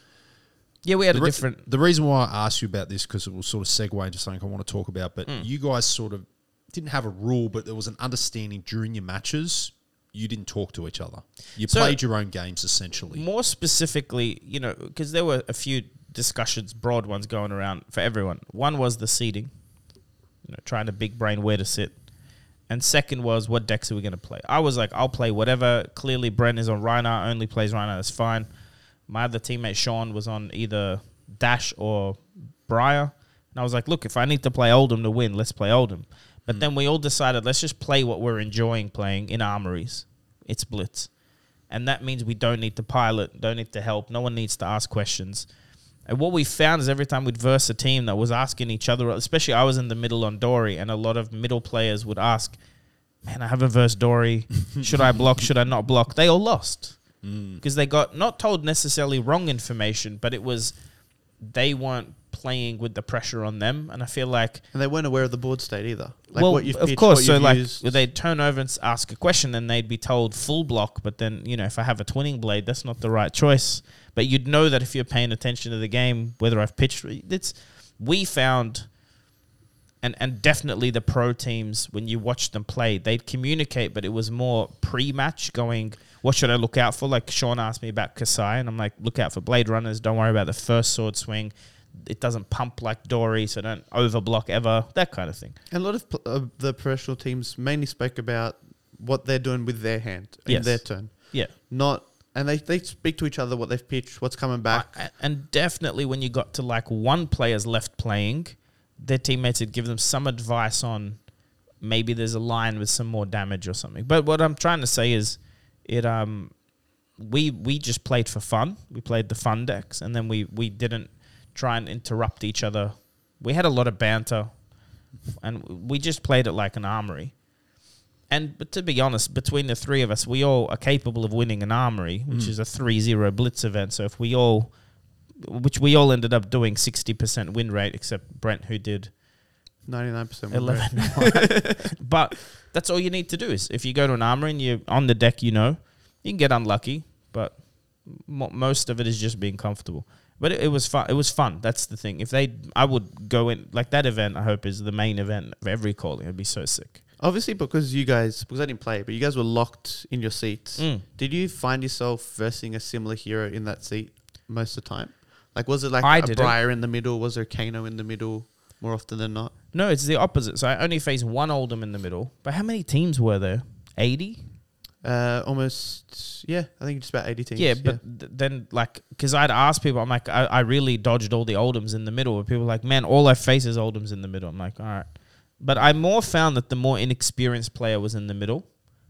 Yeah, we had the, a re- different. the reason why I asked you about this because it will sort of segue into something I want to talk about. But Mm. you guys sort of didn't have a rule, but there was an understanding during your matches. You didn't talk to each other. You So- played your own games essentially. More specifically, you know, because there were a few discussions, broad ones going around for everyone. One was the seating, you know, trying to big brain where to sit. And second was what decks are we going to play? I was like, I'll play whatever. Clearly, Brent is on Rhinar, only plays Rhinar, that's fine. My other teammate, Sean, was on either Dash or Briar. And I was like, look, if I need to play Oldhim to win, let's play Oldhim. But hmm. then we all decided, let's just play what we're enjoying playing in armories. It's Blitz. And that means we don't need to pilot, don't need to help, no one needs to ask questions. And what we found is every time we'd verse a team that was asking each other, especially I was in the middle on Dory, and a lot of middle players would ask, Man, I haven't versed Dory. Should I block? Should I not block? They all lost mm. because they got not told necessarily wrong information, but it was they weren't playing with the pressure on them. And I feel like And they weren't aware of the board state either. Like well, what you've of course. So like used. they'd turn over and ask a question, and they'd be told full block. But then you know, if I have a twinning blade, that's not the right choice. But you'd know that if you're paying attention to the game, whether I've pitched, it's we found. And, and definitely the pro teams when you watch them play they'd communicate but it was more pre-match going what should i look out for like sean asked me about Kassai and i'm like look out for blade runners don't worry about the first sword swing it doesn't pump like dory so don't overblock ever that kind of thing And a lot of uh, the professional teams mainly spoke about what they're doing with their hand in Yes. their turn. yeah Not, and they, they speak to each other what they've pitched, what's coming back. I- and definitely when you got to like one player's left playing, their teammates would give them some advice on maybe there's a line with some more damage or something. But what I'm trying to say is it um we we just played for fun. We played the fun decks and then we we didn't try and interrupt each other. We had a lot of banter and we just played it like an armory. And but to be honest, between the three of us, we all are capable of winning an armory, which Mm. is a 3-0 blitz event. So if we all which we all ended up doing 60% win rate except Brent who did 99% win 11 but that's all you need to do is if you go to an armory and you're on the deck you know you can get unlucky but mo- most of it is just being comfortable. But it, it was fun it was fun. That's the thing. If they i would go in like that event i hope is the main event of every calling. It'd be so sick Obviously, because you guys, because I didn't play, but you guys were locked in your seats. Mm. Did you find yourself versing a similar hero in that seat most of the time? Like, was it like I a didn't. Briar in the middle? Was there Kano in the middle more often than not? no it's the opposite so i only faced one Oldhim in the middle but how many teams were there 80 Uh, almost, yeah, I think just about 80 teams. Yeah, but th- then like, because I'd ask people, I'm like, I, I really dodged all the Oldhims in the middle. Where people were like, man, all I face is Oldhims in the middle. I'm like, all right, but I more found that the more inexperienced player was in the middle.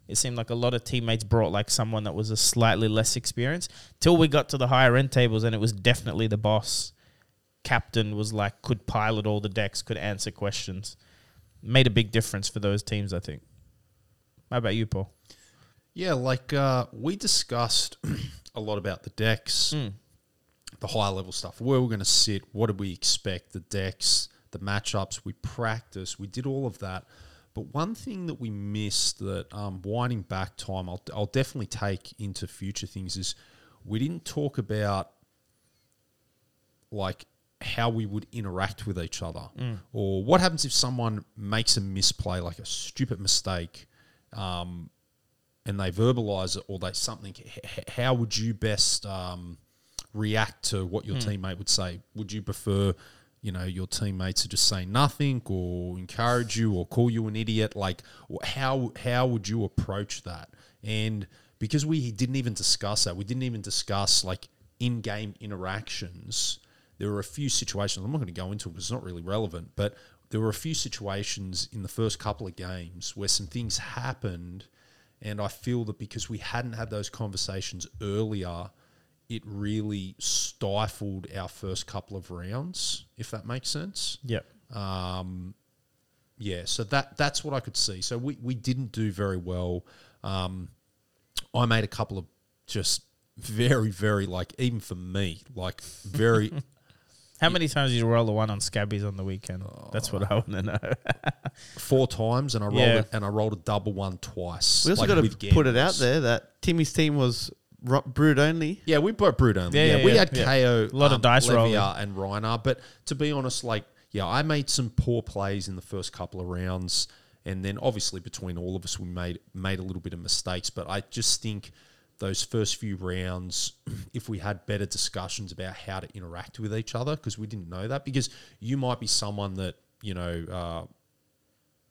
It seemed like a lot of teammates brought like someone that was a slightly less experienced. Till we got to the higher end tables, and it was definitely the boss. Captain was like could pilot all the decks, could answer questions. Made a big difference for those teams, I think. How about you, Paul? Yeah, like uh, we discussed a lot about the decks, Mm. the higher level stuff, where we're going to sit, what did we expect, the decks, the matchups. We practiced, we did all of that. But one thing that we missed that um, winding back time, I'll, I'll definitely take into future things is we didn't talk about like how we would interact with each other or what happens if someone makes a misplay like a stupid mistake um, and they verbalize it or they something how would you best um, react to what your teammate would say would you prefer you know your teammates to just say nothing or encourage you or call you an idiot like how how would you approach that? And because we didn't even discuss that we didn't even discuss like in-game interactions there were a few situations i'm not going to go into it because it's not really relevant but there were a few situations in the first couple of games where some things happened And I feel that because we hadn't had those conversations earlier, it really stifled our first couple of rounds, if that makes sense. Yep. Yeah, so that that's what I could see. So we, we didn't do very well. Um, I made a couple of just very, very like even for me, like very How many times did you roll the one on Scabbies on the weekend? That's what I want to know. four times, and I rolled Yeah. it, and I rolled a double one twice. We also like, got to put it out there that Timmy's team was ro- brewed only. Yeah, we both brewed only. Yeah, Yeah, yeah, we yeah, had yeah. Kayo, A lot of dice Levia rolling. and Rhinar. But to be honest, like, yeah, I made some poor plays in the first couple of rounds, and then obviously between all of us, we made made a little bit of mistakes. But I just think those first few rounds, if we had better discussions about how to interact with each other, because we didn't know that, because you might be someone that you know. Uh,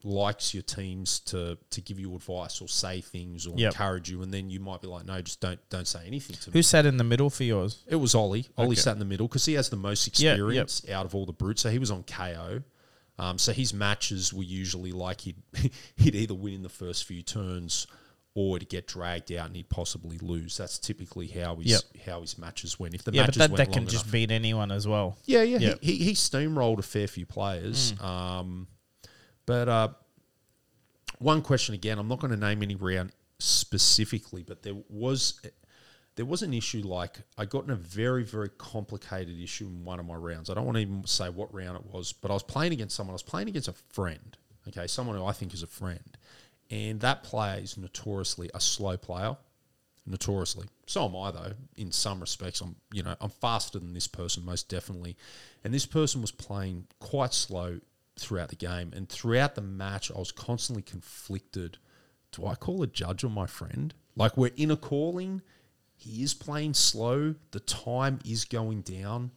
likes your teams to to give you advice or say things or Yep. encourage you, and then you might be like, no, just don't don't say anything to me. Who sat in the middle for yours? It was Ollie. Ollie Okay. sat in the middle because he has the most Yeah, yep. experience out of all the brutes. So he was on Kayo. Um, so his matches were usually like he'd he'd either win in the first few turns or to get dragged out and he'd possibly lose. That's typically how his Yep. how his matches went. If the Yeah, but matches that, went that can just beat anyone as well. yeah, yeah. Yep. He, he, he steamrolled a fair few players. Mm. Um, but uh, one question again, I'm not going to name any round specifically, but there was there was an issue like I got in a very very complicated issue in one of my rounds. I don't want to even say what round it was, but I was playing against someone. I was playing against a friend. Okay, someone who I think is a friend, and that player is notoriously a slow player notoriously. So am I though. In some respects, I'm you know I'm faster than this person most definitely, and this person was playing quite slow throughout the game, and throughout the match, I was constantly conflicted. Do I call a judge on my friend? Like we're in a calling, he is playing slow. The time is going down.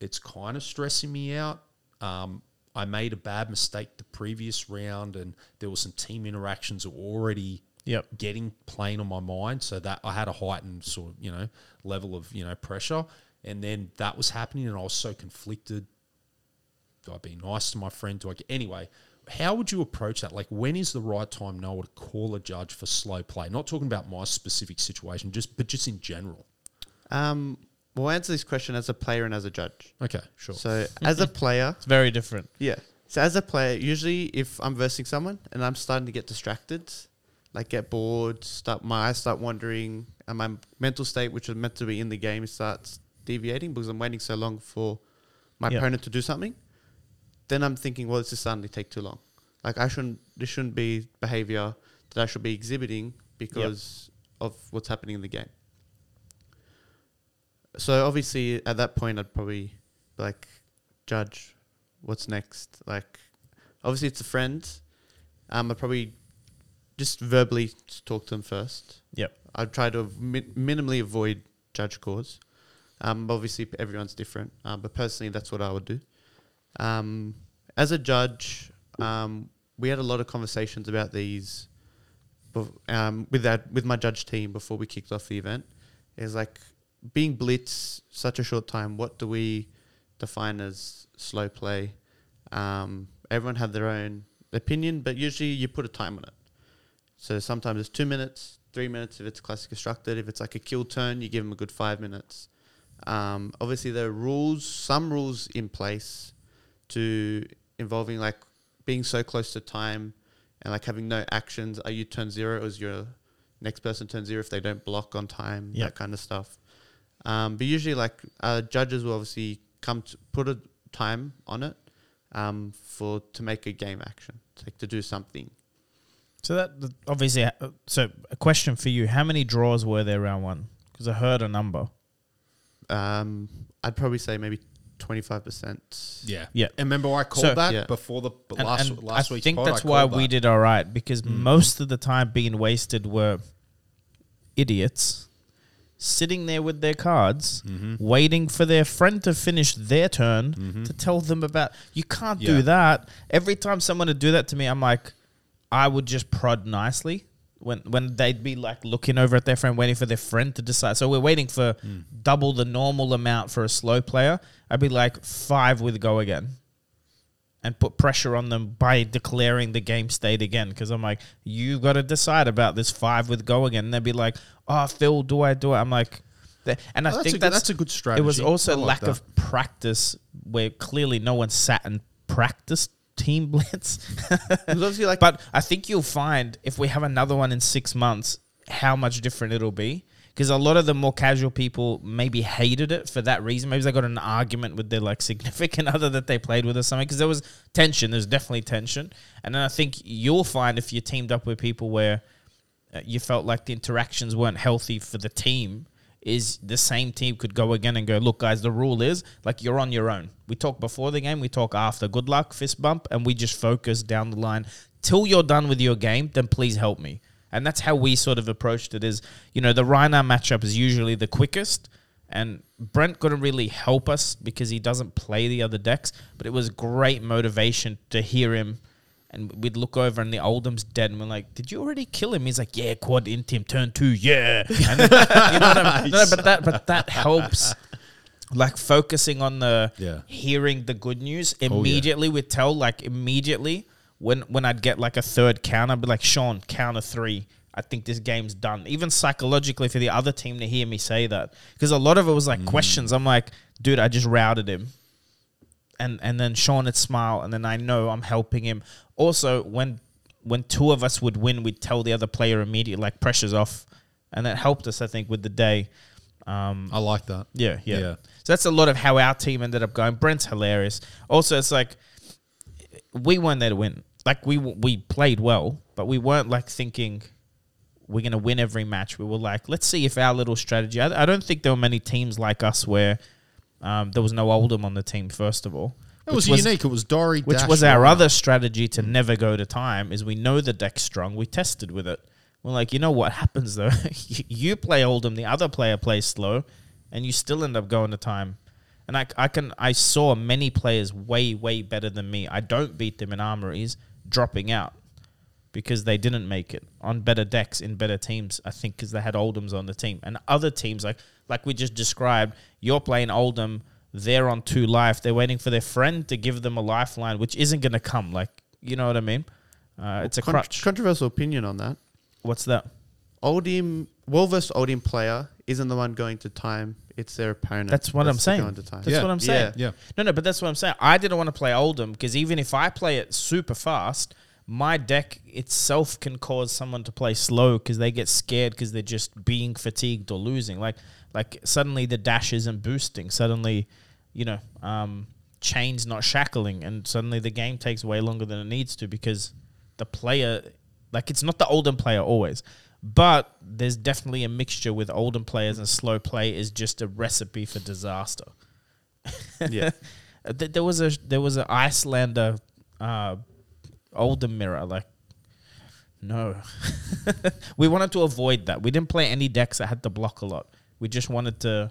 It's kind of stressing me out. Um, I made a bad mistake the previous round, and there were some team interactions already Yep. getting playing on my mind so that I had a heightened sort of you know level of you know pressure and then that was happening and I was so conflicted do I be nice to my friend do I get anyway how would you approach that like when is the right time Noah to call a judge for slow play not talking about my specific situation just but just in general Um, we'll answer this question as a player and as a judge. okay sure So, as a player, It's very different. yeah. So, as a player, usually if I'm versing someone and I'm starting to get distracted, like get bored, start my eyes start wandering, and my mental state, which is meant to be in the game, starts deviating because I'm waiting so long for my Yeah. opponent to do something. Then I'm thinking, well, this is suddenly take too long. Like I shouldn't. This shouldn't be behavior that I should be exhibiting because of what's happening in the game. So obviously, at that point, I'd probably like, judge, what's next? Like, obviously, it's a friend. Um, I'd probably just verbally talk to them first. Yep. I'd try to mi- minimally avoid judge calls. Um, obviously, everyone's different, um, but personally, that's what I would do. Um, as a judge, um, we had a lot of conversations about these um, with that with my judge team before we kicked off the event. Is like being blitz such a short time. What do we define as slow play? Um, everyone had their own opinion, but usually you put a time on it. So sometimes it's two minutes, three minutes if it's classic constructed. If it's like a kill turn, you give them a good five minutes. Um, obviously, there are rules, some rules in place to involving like being so close to time and like having no actions. Are you turn zero or is your next person turn zero if they don't block on time? Yep. That kind of stuff. Um, but usually, like uh, judges will obviously come to put a time on it um, for to make a game action, like to do something. So that obviously. uh, So a question for you: How many draws were there round one? Because I heard a number. Um, I'd probably say maybe twenty five percent. yeah Yeah. and remember I called So- that Yeah. before the but And, last and last I week's think pod, I that's why called we that. did all right because Mm. most of the time being wasted were idiots sitting there with their cards, Mm-hmm. waiting for their friend to finish their turn Mhm. to tell them about. You can't Yeah. do that. Every time someone would do that to me, I'm like, I would just prod nicely. When, when they'd be like looking over at their friend, waiting for their friend to decide. So we're waiting for Mm. double the normal amount for a slow player. I'd be like five with go again. and put pressure on them by declaring the game state again. Because I'm like, you've got to decide about this five with go again. And they'd be like, oh, Phil, do I do it? I'm like, and I Oh, that's think a good- that's, that's a good strategy. It was also like lack that. of practice where clearly no one sat and practiced team blitz. It was obviously like But I think you'll find if we have another one in six months, how much different it'll be. Because a lot of the more casual people maybe hated it for that reason. Maybe they got an argument with their like significant other that they played with or something. Because there was tension. There's definitely tension. And then I think you'll find if you teamed up with people where uh, you felt like the interactions weren't healthy for the team, is the same team could go again and go, look, guys, the rule is like you're on your own. We talk before the game, we talk after. Good luck, fist bump, and we just focus down the line till you're done with your game. Then please help me. And that's how we sort of approached it. Is you know the Rhinar matchup is usually the quickest, and Brent couldn't really help us because he doesn't play the other decks. But it was great motivation to hear him and we'd look over and the Oldhim's dead, and we're like, "Did you already kill him?" He's like, "Yeah, quad int him, turn two, yeah." And then, you know what I mean? No, but that, but that helps. Like focusing on the Yeah. hearing the good news oh, yeah. immediately would tell. Like immediately when when I'd get like a third counter, I'd be like, "Sean, counter three. I think this game's done." Even psychologically for the other team to hear me say that, because a lot of it was like mm. questions. I'm like, "Dude, I just routed him." And and then Sean would smile, and then I know I'm helping him. Also, when when two of us would win, we'd tell the other player immediately, like pressure's off, and that helped us, I think, with the day. Um, I like that. yeah, yeah, Yeah. So that's a lot of how our team ended up going. Brent's hilarious. Also, it's like we weren't there to win. Like we we played well, but we weren't like thinking we're gonna win every match. We were like, let's see if our little strategy. I, I don't think there were many teams like us where um, there was no Oldhim on the team. First of all, It was, which unique. It was Dory. which Dash, was our other strategy to never go to time is we know the deck's strong we tested with it we're like you know what happens though you play Oldhim the other player plays slow and you still end up going to time and I, I can i saw many players way way better than me i don't beat them in armories dropping out because they didn't make it on better decks in better teams. I think because they had Oldhims on the team and other teams like like we just described. You're playing Oldhim, they're on two life. They're waiting for their friend to give them a lifeline, which isn't going to come. Like you know what I mean? Uh, it's a Con- crutch. controversial opinion on that. What's that? Oldhim, well versed Oldhim player isn't the one going to time. It's their opponent. That's what I'm saying. Going to time. That's Yeah. what I'm saying. Yeah. Yeah. No, no, but that's what I'm saying. I didn't want to play Oldhim because even if I play it super fast, my deck itself can cause someone to play slow because they get scared because they're just being fatigued or losing. Like, like suddenly the dash isn't boosting. Suddenly, you know, um, chains not shackling, and suddenly the game takes way longer than it needs to because the player, like, it's not the Oldhim player always. But there's definitely a mixture with Oldhim players and slow play is just a recipe for disaster. Yeah. There was a there was an Iyslander uh, Oldhim mirror. Like, no, we wanted to avoid that. We didn't play any decks that had to block a lot. We just wanted to,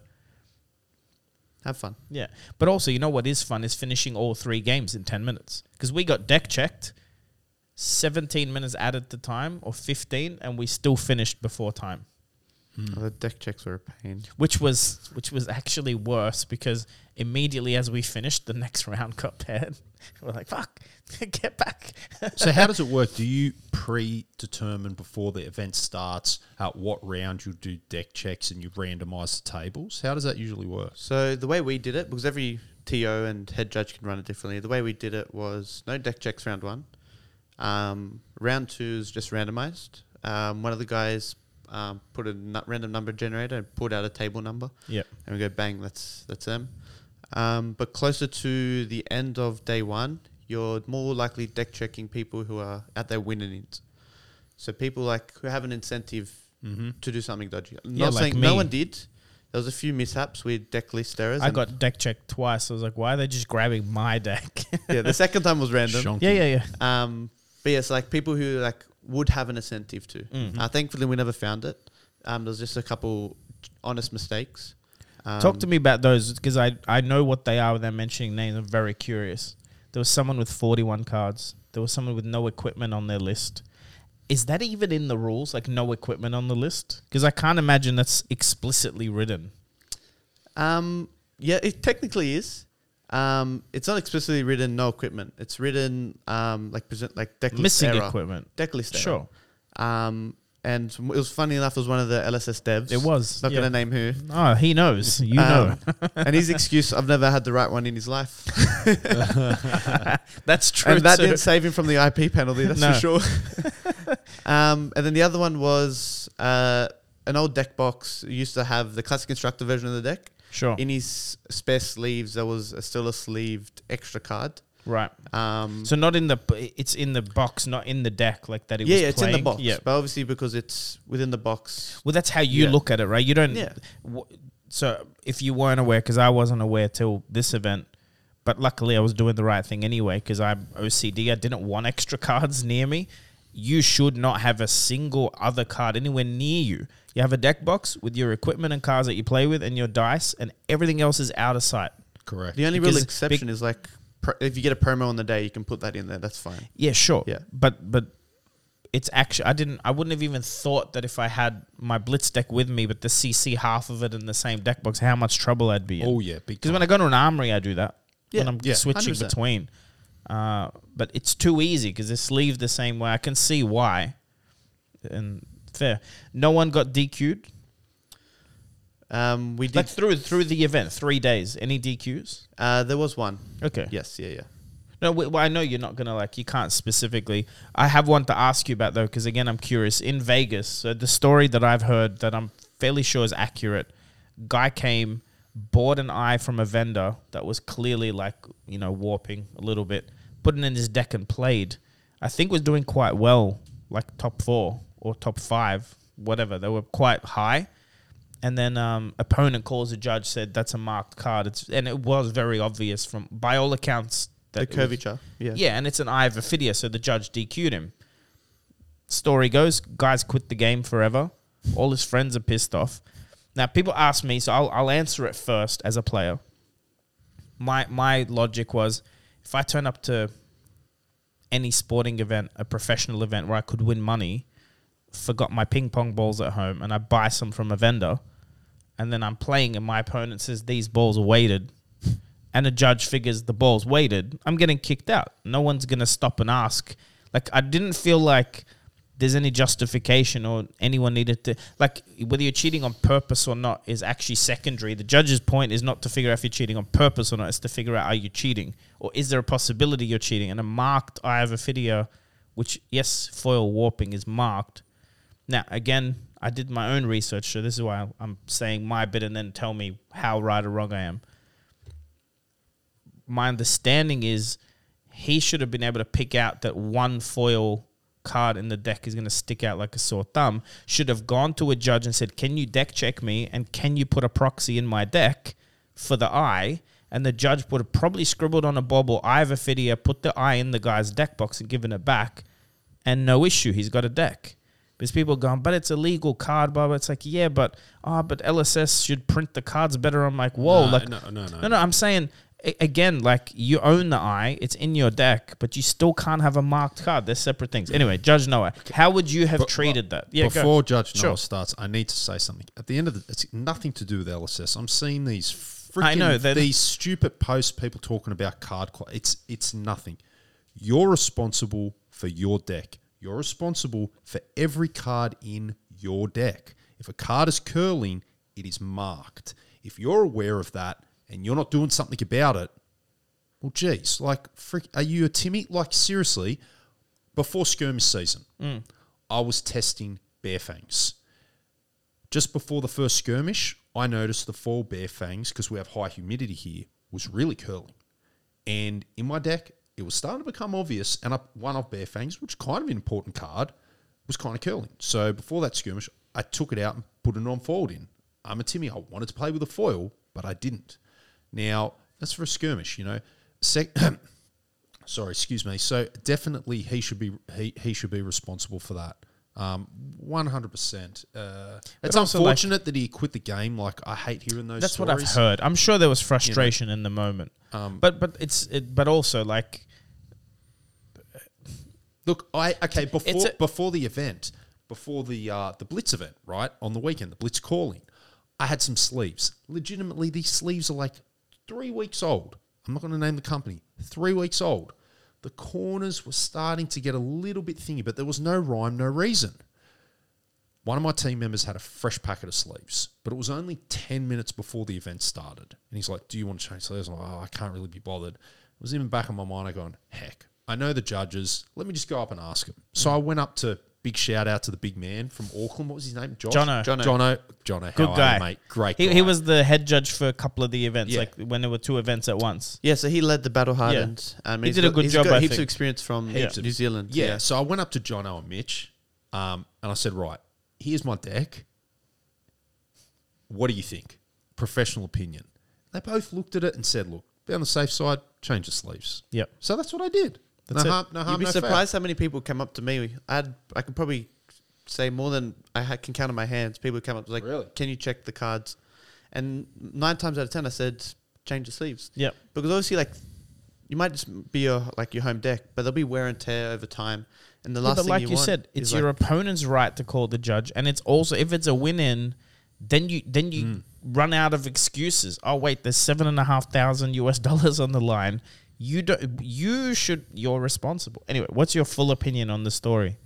Have fun. yeah. But also, you know what is fun is finishing all three games in ten minutes because we got deck checked. 17 minutes added to time or 15 and we still finished before time mm. Oh, the deck checks were a pain. which was which was actually worse because immediately as we finished the next round got paired we're like fuck get back So how does it work? Do you predetermine before the event starts at what round you do deck checks and you randomize the tables? How does that usually work? So the way we did it, because every TO and head judge can run it differently. The way we did it was no deck checks round one. Um, round two is just randomized. Um, one of the guys um, put a random number generator and pulled out a table number, yeah and we go bang, that's that's them. Um, but closer to the end of day one, you're more likely deck checking people who are at their winning ends. So people like who have an incentive Mm-hmm. to do something dodgy. I'm Yeah, not like saying no one did. There was a few mishaps with deck list errors. i got deck checked twice i was like why are they just grabbing my deck yeah. The second time was random. Shonky. yeah yeah yeah Um, but yes, like people who like would have an incentive to. Mhm. Uh, thankfully, we never found it. Um, there was just a couple honest mistakes. Um, talk to me about those because I, I know what they are without mentioning names i'm very curious there was someone with 41 cards there was someone with no equipment on their list is that even in the rules like no equipment on the list because i can't imagine that's explicitly written Um, yeah, it technically is. Um, it's not explicitly written no equipment. It's written um, like present like deck list Missing error. equipment. Deck list error. Sure. Um, and it was funny enough. It was one of the LSS devs. It was. Not yeah. gonna name who. Oh, he knows. You know. Um, and his excuse, I've never had the right one in his life. That's true. and that too. didn't save him from the IP penalty, that's No. for sure. um, and then the other one was uh, an old deck box. Used to have the Classic Constructed version of the deck. Sure. In his spare sleeves, there was a, still a sleeved extra card. Right. Um, So not in the. It's in the box, not in the deck, like that. It yeah, was yeah, it's in the box. Yeah. But obviously, because it's within the box. Well, that's how you Yeah. look at it, right? You don't. Yeah. w- So if you weren't aware, because I wasn't aware till this event, but luckily I was doing the right thing anyway, because I'm OCD. I didn't want extra cards near me. You should not have a single other card anywhere near you. You have a deck box with your equipment and cards that you play with, and your dice, and everything else is out of sight. Correct. The only real Because exception is like pr- if you get a promo on the day, you can put that in there. That's fine. Yeah, sure. Yeah. But but it's actually I didn't I wouldn't have even thought that if I had my blitz deck with me, but the CC half of it in the same deck box, how much trouble I'd be in. Oh yeah, Because when I go to an armory, I do that. Yeah, when I'm yeah, switching 100%. between. Uh, but it's too easy because they're sleeved the same way. I can see why. And fair. No one got DQ'd. Um, we did. Like through through the event, three days. Any DQs? uh, there was one. Okay. Yes. Yeah. Yeah. No, well, I know you're not gonna like. You can't specifically. I have one to ask you about though, because again, I'm curious. In Vegas, so the story that I've heard that I'm fairly sure is accurate. Guy came, bought an eye from a vendor that was clearly like you know warping a little bit, put it in his deck and played. I think was doing quite well, like top four or top five, whatever. They were quite high. And then um, opponent calls the judge, said that's a marked card. It's and it was very obvious from by all accounts The that was- curvature. Yeah. yeah, and it's an eye of Ophidia, so the judge DQ'd him. Story goes, guys quit the game forever. All his friends are pissed off. Now, people ask me, so I'll, I'll answer it first as a player. My my logic was, if I turn up to any sporting event, a professional event where I could win money, forgot my ping pong balls at home, and I buy some from a vendor, and then I'm playing, and my opponent says these balls are weighted, and a judge figures the ball's weighted, I'm getting kicked out. No one's gonna stop and ask. Like I didn't feel like there's any justification or anyone needed to like whether you're cheating on purpose or not is actually secondary. The judge's point is not to figure out if you're cheating on purpose or not. It's to figure out are you cheating or is there a possibility you're cheating? And a marked eye of Ophidia, which yes, foil warping is marked. Now again, I did my own research, so this is why I'm saying my bit and then tell me how right or wrong I am my understanding is he should have been able to pick out that one foil card in the deck is going to stick out like a sore thumb. Should have gone to a judge and said, "Can you deck check me and can you put a proxy in my deck for the eye?" And the judge would have probably scribbled on a bobble, "Eye of Ophidia," put the eye in the guy's deck box and given it back, and no issue, he's got a deck. Because people are going, but it's a legal card, blah, blah. It's like, yeah, but ah, but LSS should print the cards better. I'm like, whoa, No, like no, no, no. no, no, I'm saying again, like you own the eye, it's in your deck, but you still can't have a marked card. They're separate things. Anyway, Judge Noah, how would you have But- treated that? Yeah, go. Before Judge Sure. Noah starts, I need to say something. At the end of the, it's nothing to do with LSS. I'm seeing these freaking I know, these stupid posts, people talking about card. It's it's nothing. You're responsible for your deck. You're responsible for every card in your deck. If a card is curling, it is marked. If you're aware of that and you're not doing something about it, well, geez, like, frick, are you a Timmy? Like, seriously, before skirmish season, mm. I was testing Bare Fangs. Just before the first skirmish, I noticed the fall Bare Fangs, because we have high humidity here, was really curling. And in my deck, it was starting to become obvious, and I, one of Bare Fangs, which is kind of an important card, was kind of curling. So before that skirmish, I took it out and put it on fold in. I'm a Timmy. I wanted to play with a foil, but I didn't. Now, that's for a skirmish, you know. Sec- sorry, excuse me. So definitely he should be he, he should be responsible for that. Um, one hundred percent. Uh, It's also, like- unfortunate that he quit the game. Like I hate hearing those. That's what I've heard. I'm sure there was frustration in the moment, Um, but but it's it, but also like Look, I okay before a- before the event, before the uh, the Blitz event, right on the weekend, the Blitz calling, I had some sleeves. Legitimately, these sleeves are like three weeks old. I'm not going to name the company, three weeks old. The corners were starting to get a little bit thingy, but there was no rhyme, no reason. One of my team members had a fresh packet of sleeves, but it was only 10 minutes before the event started. And he's like, Do you want to change sleeves? I'm like, Oh, I can't really be bothered. It was in the back of my mind, I going, Heck, I know the judges. Let me just go up and ask him. So I went up to big shout out to the big man from Auckland. What was his name? Josh? Jono. Jono. Jono. Jono. Good how are guy, you, mate. Great He, guy. he was the head judge for a couple of the events, Yeah. like when there were two events at once. Yeah, so he led the battle hardened. Um, He he's did a got- good he's job, Got I heaps think. of experience from Heaps of- New Zealand. Yeah, so I went up to Jono and Mitch, um, and I said, "Right, here's my deck. What do you think? Professional opinion." They both looked at it and said, "Look, be on the safe side. Change the sleeves." Yep. So that's what I did. That's no it. harm, no harm, You'd be no surprised how many people come up to me. I had, I could probably say more than I ha- can count on my hands. People come up like, Really? "Can you check the cards?" And nine times out of ten, I said, "Change the sleeves," Yep. because obviously, like, you might just be your like your home deck, but there'll be wear and tear over time. And the Yeah, last but thing like you, you, want said, it's is, your like, opponent's right to call the judge, and it's also if it's a win in, then you then you Mm. run out of excuses. Oh wait, there's seven and a half thousand US dollars on the line. You don't. You should. You're responsible. Anyway, what's your full opinion on the story?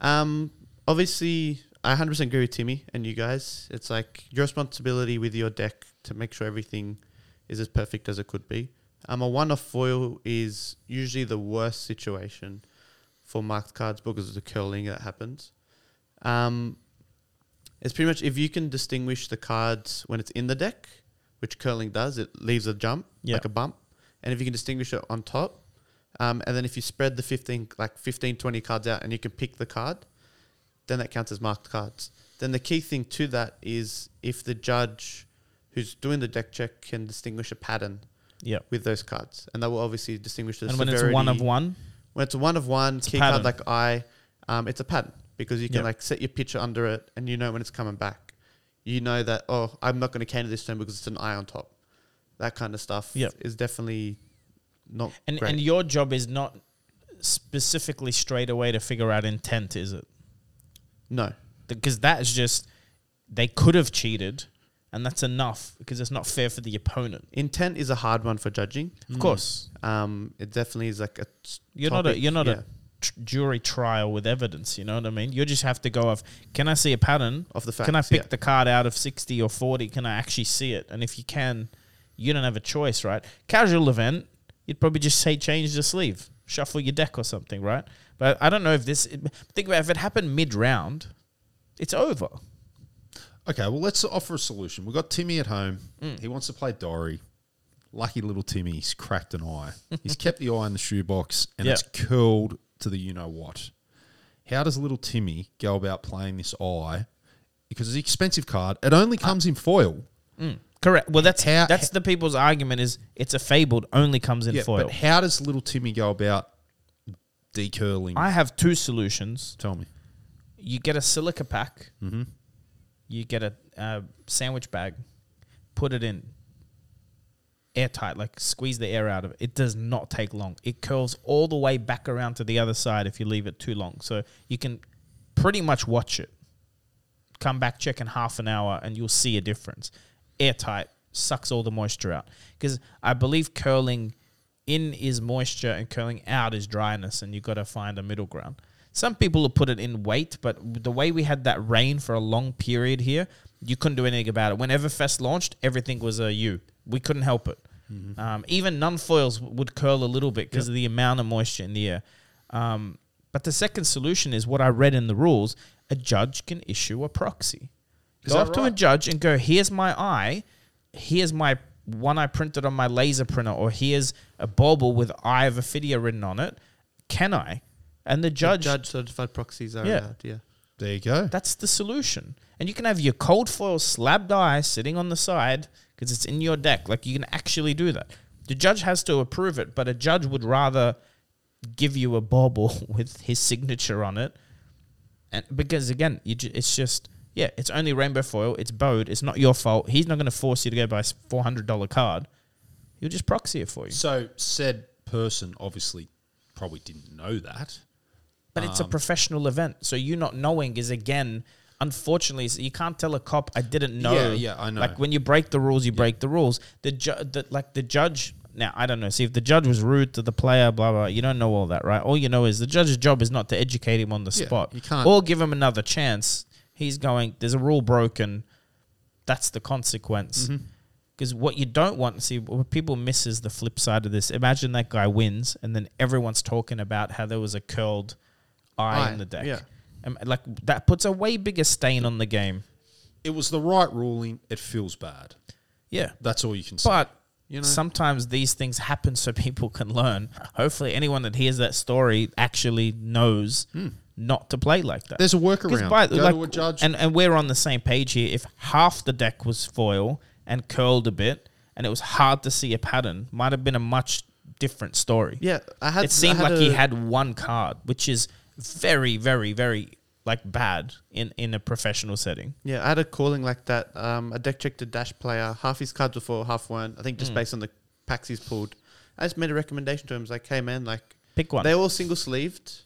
Um, obviously, I 100% agree with Timmy and you guys. It's like your responsibility with your deck to make sure everything is as perfect as it could be. Um, a one-off foil is usually the worst situation for marked cards because of the curling that happens. Um, it's pretty much if you can distinguish the cards when it's in the deck, which curling does, it leaves a jump, Yeah. like a bump. And if you can distinguish it on top, um, and then if you spread the 15, like 15, 20 cards out and you can pick the card, then that counts as marked cards. Then the key thing to that is if the judge who's doing the deck check can distinguish a pattern Yep. with those cards. And that will obviously distinguish the And when it's one of one, When it's a one of one, key card like I, um, it's a pattern because you can Yep. like set your picture under it and you know when it's coming back. You know that, oh, I'm not going to counter this turn because it's an eye on top. That kind of stuff Yep. is definitely not and great. and your job is not specifically straight away to figure out intent, is it? no. Because that is just they could have cheated, and that's enough because it's not fair for the opponent. Intent is a hard one for judging. Of course, Um, it definitely is like a. t- you're not a you're not yeah, a jury trial with evidence. You know what I mean? You just have to go off. Can I see a pattern? of the facts. can I pick yeah. the card out of sixty or forty? Can I actually see it? And if you can, you don't have a choice, right? Casual event, you'd probably just say change the sleeve, shuffle your deck or something, right? But I don't know if this. Think about if it happened mid round, it's over. Okay, well, let's offer a solution. We've got Timmy at home. Mm. He wants to play Dory. Lucky little Timmy, he's cracked an eye. he's kept the eye in the shoebox and Yeah. it's curled to the you know what. How does little Timmy go about playing this eye? Because it's an expensive card. It only comes in foil. Correct. Well, that's How- that's the people's argument is it's a fabled only comes in Yeah, foil. but how does little Timmy go about decurling? I have two solutions. Tell me. You get a silica pack. Mm-hmm. You get a, uh sandwich bag, put it in airtight, like squeeze the air out of it. It does not take long. It curls all the way back around to the other side if you leave it too long. So you can pretty much watch it. Come back, check in half an hour, and you'll see a difference. Airtight sucks all the moisture out because I believe curling in is moisture and curling out is dryness, and you've got to find a middle ground. Some people will put it in weight, but the way we had that rain for a long period here, you couldn't do anything about it. When Everfest launched, everything was a U. We couldn't help it. Um, even non foils would curl a little bit because of the amount of moisture in the air. Um, but the second solution is what I read in the rules: a judge can issue a proxy. Is go that up to a judge and go, "Here's my eye. Here's my one I printed on my laser printer, or here's a bauble with Eye of Ophidia written on it. Can I?" And the judge, the judge certified proxies are Yeah. allowed. Yeah. There you go. that's the solution. And you can have your cold foil slabbed eye sitting on the side because it's in your deck. Like you can actually do that. The judge has to approve it, but a judge would rather give you a bauble with his signature on it. And because again, you ju- it's just yeah, it's only rainbow foil. It's bowed. It's not your fault. He's not going to force you to go buy a four hundred dollar card. He'll just proxy it for you. So said person obviously probably didn't know that. But it's a um, professional event, so you not knowing is again, unfortunately, you can't tell a cop I didn't know. Yeah, yeah, I know. Like when you break the rules, you break the rules. The, ju- the like the judge, Now I don't know. See if the judge was rude to the player, blah blah. You don't know all that, right? All you know is the judge's job is not to educate him on the spot. you can't- or give him another chance. He's going. There's a rule broken. That's the consequence. Mm-hmm. Because what you don't want to see, what people miss is the flip side of this. Imagine that guy wins, and then everyone's talking about how there was a curled eye, Eye, in the deck. yeah. Um, like that puts a way bigger stain on the game. It was the right ruling. It feels bad. Yeah, That's all you can say. but you know, sometimes these things happen so people can learn. Hopefully, anyone that hears that story actually knows not to play like that. There's a workaround. by- Go like- to a judge. and and we're on the same page here. If half the deck was foil and curled a bit, and it was hard to see a pattern, might have been a much different story. Yeah, I had. it seemed had like he had one card, which is very, very, very like bad in in a professional setting. Yeah, I had a calling like that. Um, a deck checked a dash player. Half his cards were full, half weren't. I think Mm. just based on the packs he's pulled. I just made a recommendation to him. I was like, hey man, like Pick one. they're all single sleeved.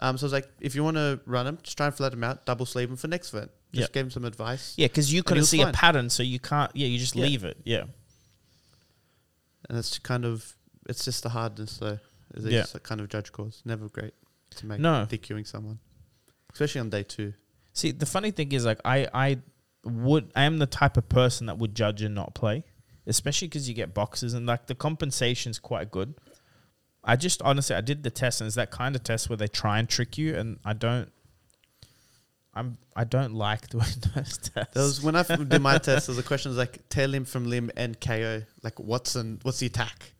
Um, so I was like, if you want to run them, just try and flat them out, double sleeve them for next event. Just Yep. gave him some advice. yeah, because you couldn't see a pattern, so you can't. Yeah, you just Yeah. leave it. Yeah. And it's kind of, it's just the hardness though. Is Yeah. kind of judge calls. Never great to make No. DQing someone, especially on day two. See, the funny thing is, like, I, I would, I am the type of person that would judge and not play, especially because you get boxes and like the compensation's quite good. I just honestly, I did the test, and it's that kind of test where they try and trick you, and I don't. I'm I don't like doing those tests. There was when I f- did my test. There was a question was like Tear Limb from Limb and Kayo. Like what's an what's the attack?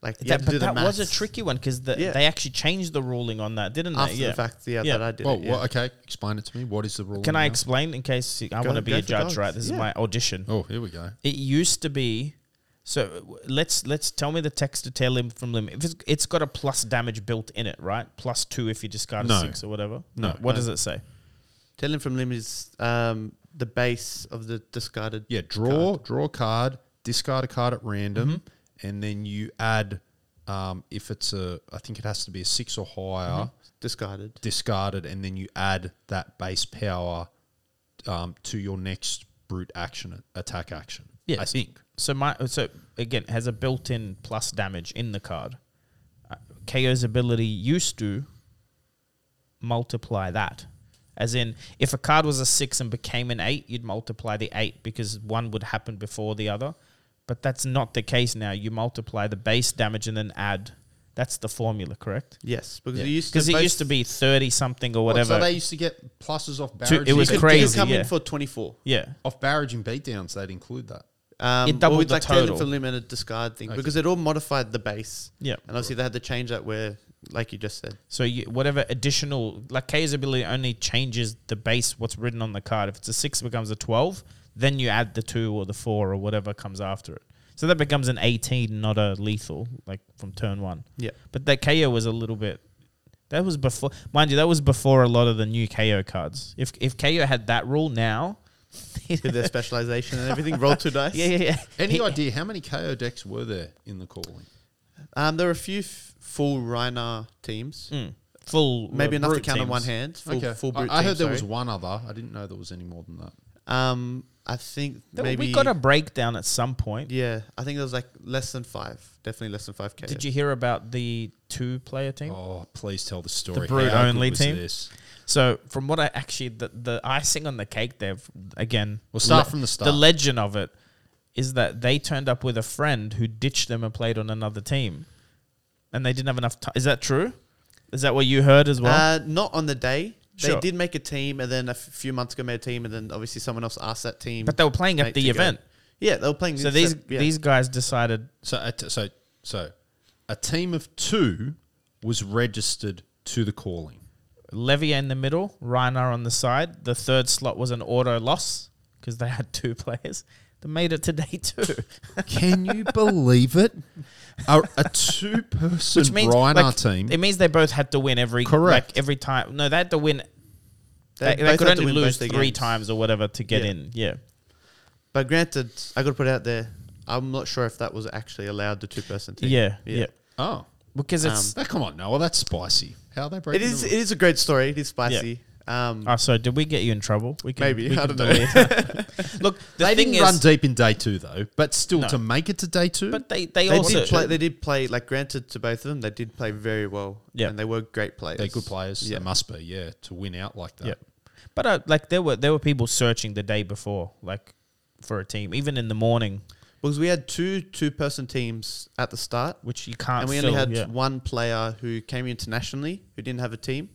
Like you that, had to do but the that was a tricky one because the, Yeah. they actually changed the ruling on that, didn't after they? Yeah. the fact. Yeah, Yeah. that I did. well, it, yeah. well, okay. Explain it to me. What is the rule? Can I now? explain in case I want to be a judge? goals. Right, this is my audition. Oh, here we go. It used to be. So let's let's tell me the text to Tear Limb from Limb. If it's, it's got a plus damage built in it, right? Plus two if you discard No. a six or whatever. No. What No. does it say? Tear Limb from Limb is um, the base of the discarded. Yeah, draw draw a card, discard a card at random, Mm-hmm. and then you add. Um, if it's a, I think it has to be a six or higher, Mm-hmm. discarded. discarded, and then you add that base power um, to your next brute action attack action. Yes. I think. So my so again has a built-in plus damage in the card. Uh, Kayo's ability used to multiply that. As in, if a card was a six and became an eight, you'd multiply the eight because one would happen before the other. But that's not the case now. You multiply the base damage and then add. That's the formula, correct? Yes, because it used to Because it used to be thirty something or What, whatever. so they used to get pluses off barrage. it was you could, crazy, You could come yeah. in for twenty four. yeah, off barrage and beatdowns. They'd include that. Um, It doubled with the like total. from limb and a discard thing Okay. because it all modified the base. yeah. And obviously they had to change that where, like you just said. So you, whatever additional, like K's ability only changes the base, what's written on the card. If it's a six, it becomes a 12. Then you add the two or the four or whatever comes after it. So that becomes an 18, not a lethal, like from turn one. Yeah. But that Kayo was a little bit. That was before, mind you, that was before a lot of the new Kayo cards. If if Kayo had that rule now, With their specialization and everything, roll two dice. yeah, yeah, yeah. Any He- idea how many Kayo decks were there in the calling? Um, there were a few f- full Rhinar teams. Mm. full Maybe uh, enough to brute count on teams. one hand. Full, okay, full I- brute I, heard teams, there was sorry. one other. I didn't know there was any more than that. Um, I think There- maybe we got a breakdown at some point. Yeah, I think there was like less than five. Definitely less than five k. Did you hear about the two player team? Oh, please tell the story. The brute How good only was team? this? So from what I actually the, the icing on the cake there again. We'll start le- from the start. The legend of it is that they turned up with a friend who ditched them and played on another team, and they didn't have enough time. Is that true? Is that what you heard as well? Uh, not on the day. They Sure. did make a team, and then a f- few months ago made a team, and then obviously someone else asked that team. but they were playing at mate the to go. event. yeah, they were playing. So these sep- yeah. these guys decided So, a t- so, so, a team of two was registered to the calling. Levia in the middle, Rhinar on the side. The third slot was an auto loss because they had two players. They made it to day two. Can you believe it? A, a two-person Which means Rhinar like, team. It means they both had to win every Correct. Like every time. No, they had to win. They, They they both could had to only lose three games. times or whatever to get Yeah. in. Yeah. But granted, I got to put it out there. I'm not sure if that was actually allowed the two person team. yeah, yeah, oh, Because it's oh, come on, Noah, that's spicy. How they breaking? It is. It is a great story. It is spicy. Um, Oh, so did we get you in trouble? We can, Maybe, we I can don't know. delete- Look, the they thing didn't is, run deep in day two though, but still No. to make it to day two. but they they, they also did play. They did play. Like granted to both of them, they did play very well. Yeah. and they were great players. they're good players. Yeah. They must be, yeah, to win out like that. Yeah. But uh, like there were there were people searching the day before, like for a team, even in the morning, because we had two two-person teams at the start, which you can't. and we fill, only had yeah. one player who came internationally who didn't have a team.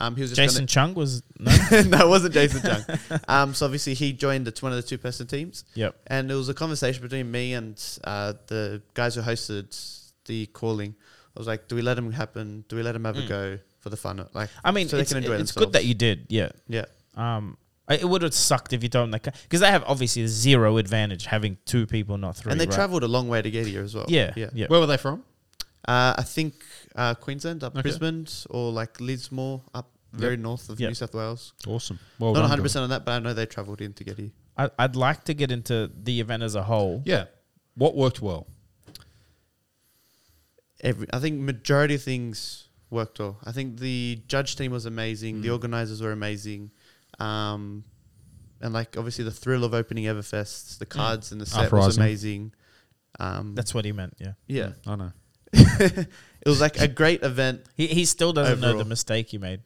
Um, he was Jason Chung was no. No, it wasn't Jason Chung. um, so obviously he joined it's one of the two-person teams, yep. and it was a conversation between me and uh, the guys who hosted the calling. I was like, "Do we let him happen? Do we let him have a Mm. go for the fun? Like, I mean, so they it's, can enjoy it's themselves." good that you did. Yeah. yeah, Um, I, it would have sucked if you told them that because they have obviously zero advantage having two people, not three. and they right? travelled a long way to get here as well. Yeah, yeah. yeah. Where were they from? Uh, I think uh, Queensland, up Okay. Brisbane, or like Lismore, up very north of Yep. New South Wales. Awesome. Well Not 100 percent on that, but I know they travelled in to get here. I, I'd like to get into the event as a whole. Yeah. What worked well? Every, I think majority of things worked well. I think the judge team was amazing. Mm. The organisers were amazing. Um, and like obviously the thrill of opening Everfest, the cards and the set was Uprising. amazing. Um, That's what he meant. Yeah. yeah. I know. it was like a great event. He he still doesn't know Overall. the mistake he made.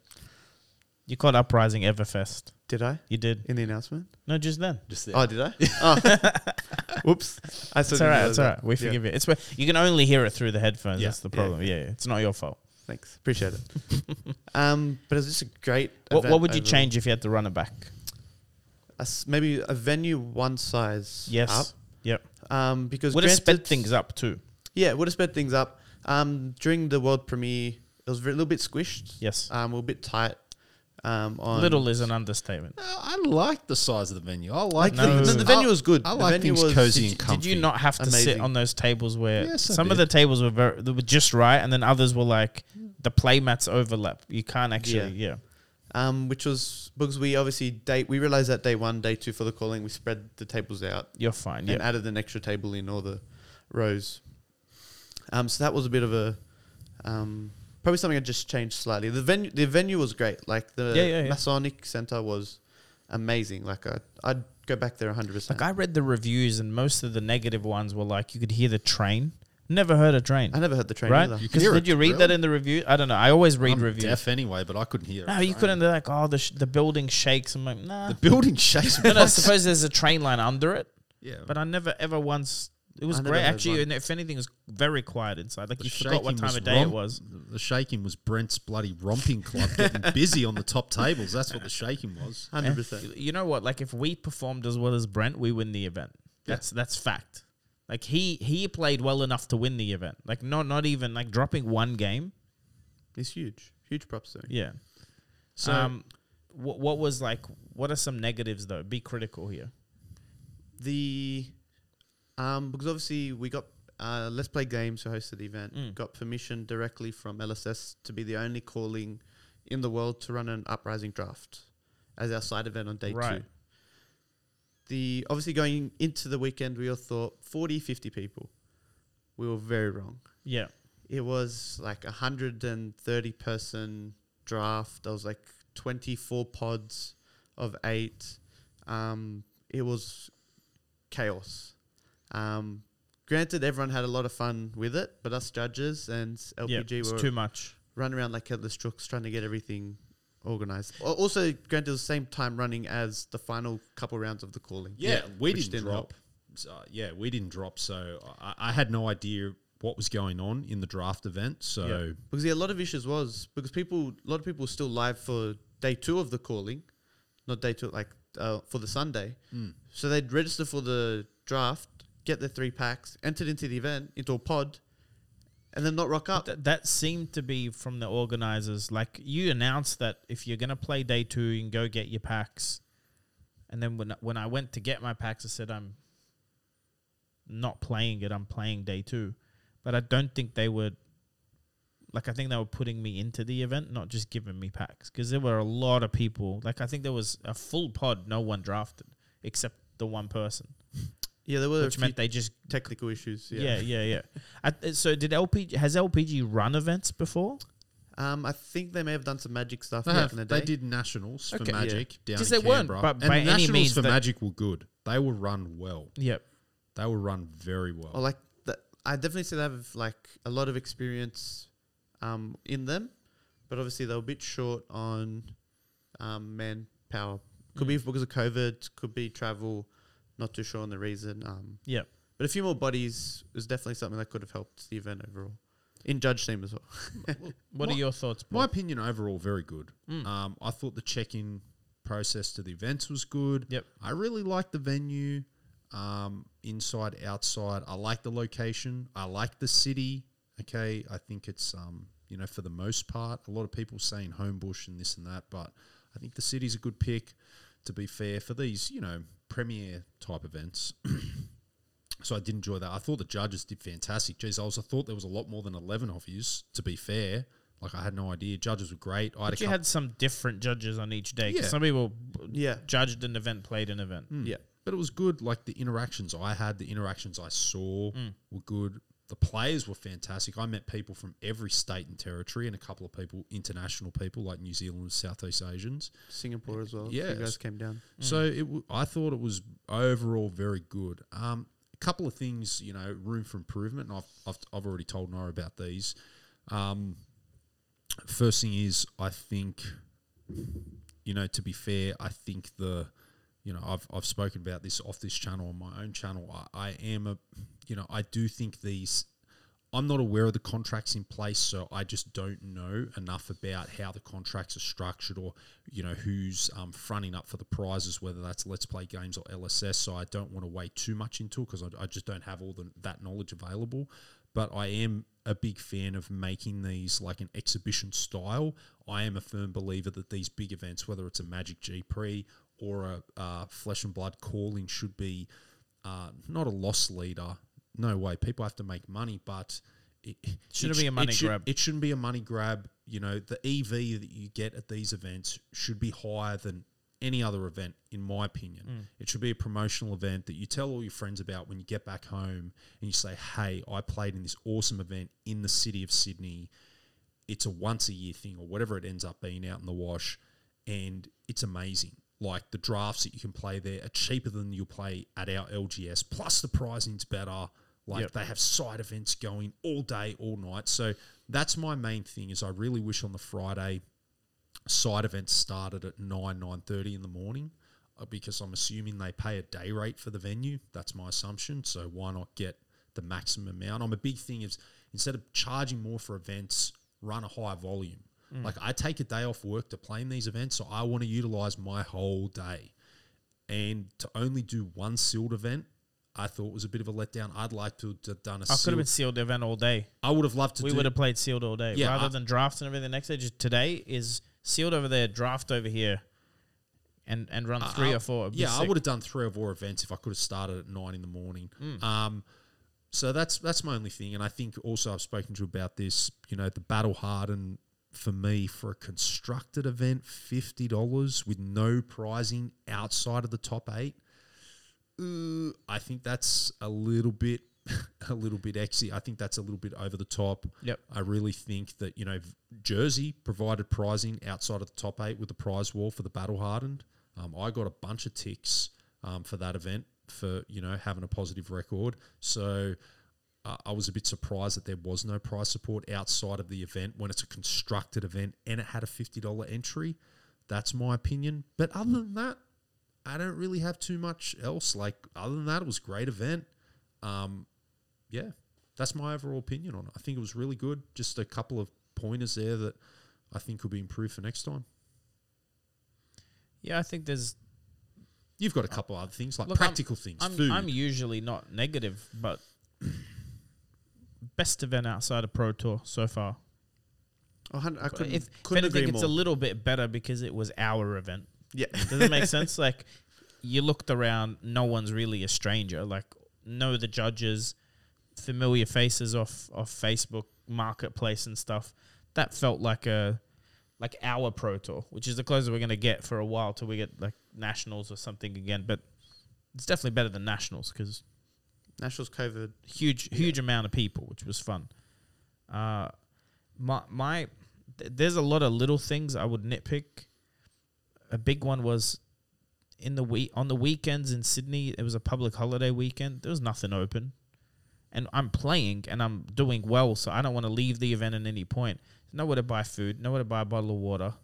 You called Uprising Everfest. Did I You did. in the announcement? No, just then. Just Oh, did I? oh. Whoops. I still It's all right. It's all that. right. We Yeah. forgive you. It's where you can only hear it through the headphones. Yeah. That's the Yeah. problem. Yeah, yeah. it's not your fault. Thanks. Appreciate it. um, but it was just a great. What, what would you overall. change if you had to run it back? A s- maybe a venue one size Yes. up. Yep. Um, because Would have sped things up too. Yeah, would have sped things up. Um, during the world premiere, it was a little bit squished. Yes. Um, we we're a bit tight. Um, on Little is an understatement. Uh, I like the size of the venue. I like No. the, the, the venue was good. I The like venue things was- cozy and and did you not have to sit Amazing. on those tables where Yes, I some of did. the tables were very they were just right, and then others were like the play mats overlap. You can't actually. Yeah. Um, which was because we obviously day we realized that day one, day two for the calling, we spread the tables out You're fine. and Yeah. added an extra table in all the rows. Um, so that was a bit of a um, probably something I just changed slightly. The venue the venue was great. Like the Yeah, yeah, yeah. Masonic Center was amazing. Like I, I'd go back there hundred percent. Like I read the reviews, and most of the negative ones were like you could hear the train. Never heard a train. I never heard the train right? either. You 'Cause hear did it, you read that really? in the review? I don't know. I always read I'm reviews. deaf anyway, but I couldn't hear it. No, you couldn't. They're like, oh, the sh- the building shakes. I'm like, nah. The building shakes. no, no, I suppose there's a train line under it, yeah, but I never ever once. It was great actually, one. and if anything, it was very quiet inside. Like you forgot what time of day it was. The shaking was Brent's bloody romping club getting busy on the top tables. That's what the shaking was. Hundred percent. You- You know what? Like if we performed as well as Brent, we win the event. That's that's fact. Like he he played well enough to win the event. Like not not even like dropping one game. It's huge, huge props to him. Yeah. So um, what what was like? What are some negatives though? Be critical here. The um because obviously we got uh, Let's Play Games who hosted the event Mm. got permission directly from LSS to be the only calling in the world to run an uprising draft as our side event on day Right. two. The obviously going into the weekend we all thought 40, 50 people. We were very wrong. Yeah. It was like a 130 person draft. There was like 24 pods of eight. Um, it was chaos. Um, granted, everyone had a lot of fun with it, but us judges and yeah. LPG It's were too much. running around like headless crooks trying to get everything organized. Also, granted, it was the same time running as the final couple rounds of the calling. yeah, we didn't, didn't drop. help. So, yeah, we didn't drop. So I, I had no idea what was going on in the draft event. So Yeah. Because yeah, a lot of issues was because people, a lot of people were still live for day two of the calling, not day two, like uh, for the Sunday. Mm. So they'd register for the draft, get their three packs, entered into the event into a pod, and then not rock up. Th- that seemed to be from the organizers. Like you announced that if you're gonna play day two, you can go get your packs. And then when when I went to get my packs, I said I'm not playing it. I'm playing day two, but I don't think they would. Like I think they were putting me into the event, not just giving me packs, because there were a lot of people. Like I think there was a full pod, no one drafted except the one person, yeah, there were a which few meant they just technical issues. yeah, Yeah. yeah, yeah. I, so did LPG has LPG run events before? Um, I think they may have done some magic stuff They, back have, in the they did nationals for Okay. Magic down in they weren't, Canberra, but and by the any nationals means for Magic were good. They were run well. Yep. They were run very well. Or like the, I definitely say they have like a lot of experience um, in them, but obviously they were a bit short on um, manpower. Could be because of COVID, could be travel. Not too sure on the reason. Um, Yep. but a few more bodies is definitely something that could have helped the event overall. In judge team as well. What are your thoughts? My opinion overall, very good. Mm. Um, I thought the check-in process to the events was good. Yep. I really liked the venue, um, inside, outside. I like the location. I like the city. Okay, I think it's um, you know for the most part, a lot of people saying Homebush and this and that, but I think the city's a good pick. To be fair, for these you know premier type events. So I did enjoy that. I thought the judges did fantastic. Jeez, I was I thought there was a lot more than eleven of yous. To be fair, like I had no idea. Judges were great. I had But a you had some different judges on each day. Yeah. Some people Yeah. judged an event, played an event. Yeah. but it was good. Like the interactions I had, the interactions I saw Mm. were good. The players were fantastic. I met people from every state and territory, and a couple of people, international people like New Zealand, Southeast Asians. Singapore as well. Yeah, You guys came down. So it, w- I thought it was overall very good. Um, a couple of things, you know, room for improvement, and I've, I've, I've already told Noah about these. Um, first thing is, I think, you know, to be fair, I think the, you know, I've, I've spoken about this off this channel on my own channel. I, I am a, you know, I do think these I'm not aware of the contracts in place, so I just don't know enough about how the contracts are structured, or you know who's um, fronting up for the prizes, whether that's Let's Play Games or LSS. So I don't want to wade too much into it because I, I just don't have all the, that knowledge available. But I am a big fan of making these like an exhibition style. I am a firm believer that these big events, whether it's a Magic G Pre or a uh, Flesh and Blood calling, should be uh, not a loss leader. No way. People have to make money, but it Shouldn't it be a money it should- grab. It shouldn't be a money grab. You know, the EV that you get at these events should be higher than any other event, in my opinion. Mm. It should be a promotional event that you tell all your friends about when you get back home and you say, hey, I played in this awesome event in the city of Sydney. It's a once a year thing or whatever it ends up being out in the wash. And it's amazing. Like the drafts that you can play there are cheaper than you'll play at our LGS. Plus the pricing's better. Like Yep. they have side events going all day, all night. So that's my main thing. Is I really wish on the Friday side events started at 9 9.30 in the morning uh, because i'm assuming they pay a day rate for the venue that's my assumption so why not get the maximum amount i'm a big thing is instead of charging more for events run a high volume like i take a day off work to play in these events so i want to utilize my whole day and to only do one sealed event i thought was a bit of a letdown i'd like to have done a I could have sealed been sealed event all day. i would have loved to we would have played sealed all day. Yeah, Rather I- than drafts and everything the next day, just today is sealed over there, draft over here, and and run three I- or four. Yeah, I would have done three or four events if I could have started at nine in the morning. Mm. Um, so that's that's my only thing, and I think also I've spoken to you about this. You know, the battle hardened for me for a constructed event, fifty dollars with no prizing outside of the top eight. Uh, I think that's a little bit. A little bit exy. I think that's a little bit over the top. Yep. I really think that you know Jersey provided prizing outside of the top eight with the prize wall for the battle hardened. Um, I got a bunch of ticks um, for that event for you know having a positive record. So uh, I was a bit surprised that there was no price support outside of the event when it's a constructed event and it had a fifty dollar entry. That's my opinion. But other than that, I don't really have too much else. Like other than that, it was a great event. Um, yeah, that's my overall opinion on it. I think it was really good. Just a couple of pointers there that I think could be improved for next time. Yeah, I think there's You've got a couple other things like Look, I'm- practical things, I'm. I'm usually not negative, but best event outside of Pro Tour so far. Oh, I couldn't, if, if couldn't anything, agree it's more. a little bit better because it was our event. yeah. Does it make sense? Like you looked around, no one's really a stranger. Like know the judges, familiar faces off off Facebook Marketplace and stuff. That felt like a like our pro tour, which is the closest we're gonna get for a while till we get like nationals or something again. But it's definitely better than nationals because Nationals COVID. huge huge amount of people, which was fun. Uh, my my th- there's a lot of little things I would nitpick. A big one was in the week on the weekends in Sydney. It was a public holiday weekend. There was nothing open, and I'm playing and I'm doing well, so I don't want to leave the event at any point. Nowhere to buy food. Nowhere to buy a bottle of water.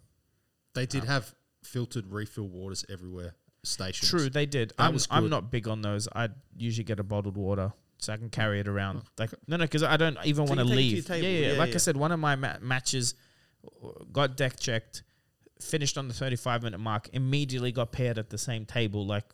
They did have filtered refill waters everywhere. Stations. True, they did. That I'm, was I'm good. not big on those. I usually get a bottled water so I can carry it around. Oh, like no, no, because I don't even want to take it to leave. table, Yeah, yeah, yeah, Like I yeah. said, one of my ma- matches got deck checked, finished on the 35 minute mark, immediately got paired at the same table. Like,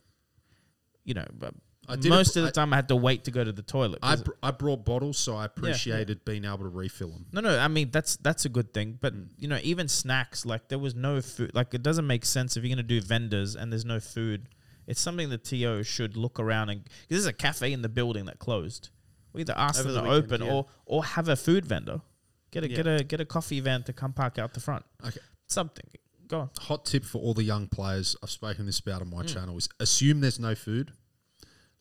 you know, but I did most a- of the I- time I had to wait to go to the toilet. I, br- I brought bottles, so I appreciated being able to refill them. no, no. I mean that's that's a good thing, but Mm. you know, even snacks like there was no food. Like it doesn't make sense if you're gonna do vendors and there's no food. It's something the TO should look around and because there's a cafe in the building that closed. We either ask Over them the to weekend, open yeah. or or have a food vendor. Get a get a get a coffee van to come park out the front. Okay. Something. Go on. Hot tip for all the young players. I've spoken this about on my channel. Is assume there's no food.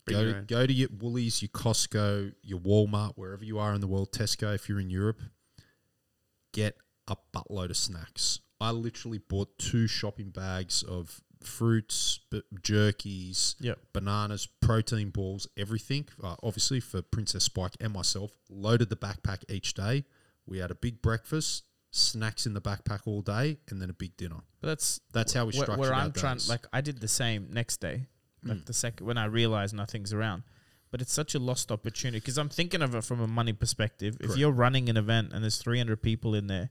Go, own. go to your Woolies, your Costco, your Walmart, wherever you are in the world. Tesco, if you're in Europe, get a buttload of snacks. I literally bought two shopping bags of fruits, b- jerkies, Yep. bananas, protein balls, everything. Uh, obviously for Princess Spike and myself, loaded the backpack each day. We had a big breakfast, snacks in the backpack all day, and then a big dinner. But that's That's how we wh- structured where I'm trying. Like I did the same next day, like Mm. the second when I realized nothing's around. But it's such a lost opportunity because I'm thinking of it from a money perspective. If you're running an event and there's 300 people in there,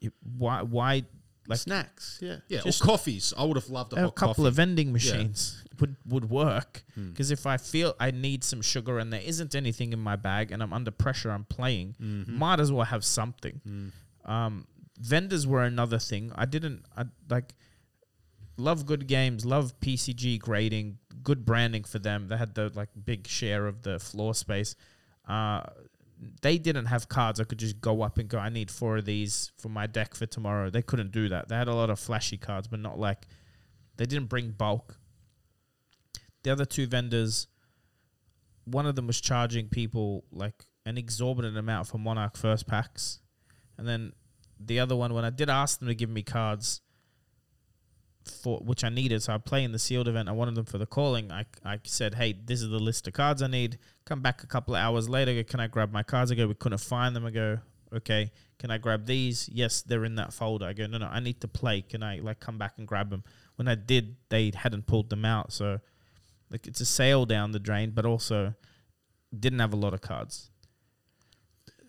you, why why like snacks. Yeah. Yeah, or coffees. I would have loved a, a hot couple coffee. of vending machines would would work Hmm. because if I feel I need some sugar and there isn't anything in my bag and I'm under pressure, I'm playing, Mm-hmm. might as well have something. Mm. Um, vendors were another thing. I didn't I like love good games, love PCG grading, good branding for them. They had the like big share of the floor space. Uh, they didn't have cards I could just go up and go, I need four of these for my deck for tomorrow. They couldn't do that. They had a lot of flashy cards, but not like they didn't bring bulk. The other two vendors, one of them was charging people like an exorbitant amount for Monarch first packs. And then the other one, when I did ask them to give me cards, for which I needed. So I play in the sealed event. I wanted them for the calling. I, I said, hey, this is the list of cards I need. Come back a couple of hours later. Go, Can I grab my cards? I go, we couldn't find them. I go, okay. Can I grab these? Yes, they're in that folder. I go, no, no, I need to play. Can I like come back and grab them? When I did, they hadn't pulled them out. So like it's a sale down the drain, but also didn't have a lot of cards.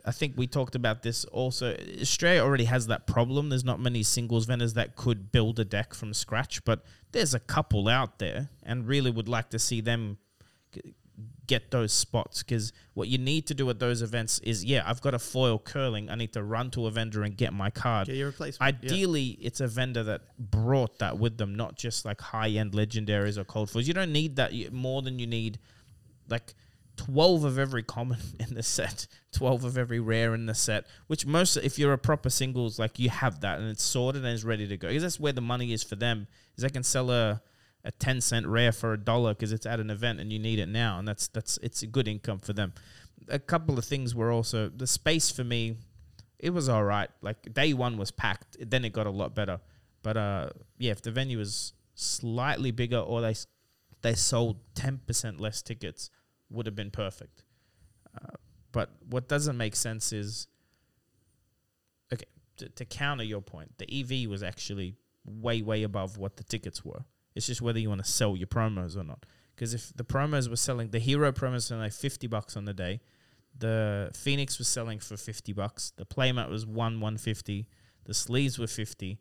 I think we talked about this also. Australia already has that problem. There's not many singles vendors that could build a deck from scratch, but there's a couple out there, and really would like to see them get those spots because what you need to do at those events is yeah, I've got a foil curling. I need to run to a vendor and get my card. Get your replacement. yeah. Ideally, it's a vendor that brought that with them, not just like high end legendaries or cold foils. You don't need that more than you need like 12 of every common in the set, 12 of every rare in the set, which most, if you're a proper singles, like you have that and it's sorted and it's ready to go. Because that's where the money is for them, is they can sell a, a 10 cent rare for a dollar because it's at an event and you need it now. And that's, that's, it's a good income for them. A couple of things were also, the space for me, it was all right. Like day one was packed, then it got a lot better. But uh, yeah, if the venue was slightly bigger or they, they sold 10% less tickets, would have been perfect. Uh, but what doesn't make sense is okay to, to counter your point. The EV was actually way way above what the tickets were. It's just whether you want to sell your promos or not. Because if the promos were selling, the hero promos were like fifty bucks on the day. The Phoenix was selling for fifty bucks. The playmat was one one fifty. The sleeves were fifty.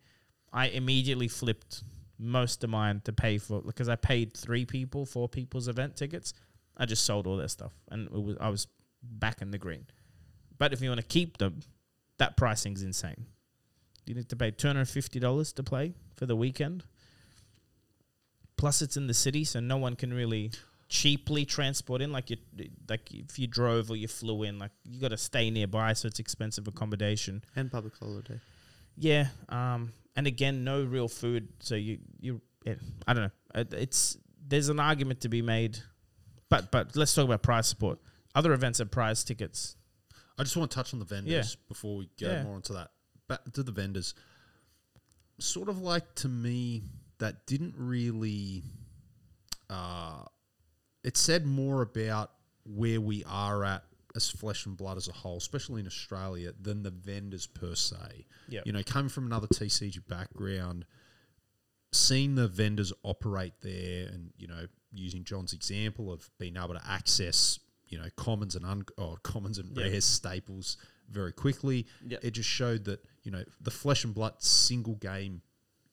I immediately flipped most of mine to pay for because I paid three people, four people's event tickets. I just sold all their stuff, and it was I was back in the green. But if you want to keep them, that pricing's insane. You need to pay two hundred fifty dollars to play for the weekend. Plus, it's in the city, so no one can really cheaply transport in. Like you, like if you drove or you flew in, like you got to stay nearby, so it's expensive accommodation. and public holiday. Yeah, um, and again, no real food. So you you yeah, I don't know. It's there's an argument to be made, but but let's talk about prize support. Other events have prize tickets. I just want to touch on the vendors Yeah. before we go Yeah. more into that. back to the vendors. Sort of like to me, that didn't really. Uh, it said more about where we are at as flesh and blood as a whole, especially in Australia, than the vendors per se. Yep. You know, coming from another TCG background, seeing the vendors operate there and you know using john's example of being able to access you know commons and un- or commons and Yeah. rares staples very quickly Yeah. it just showed that you know the flesh and blood single game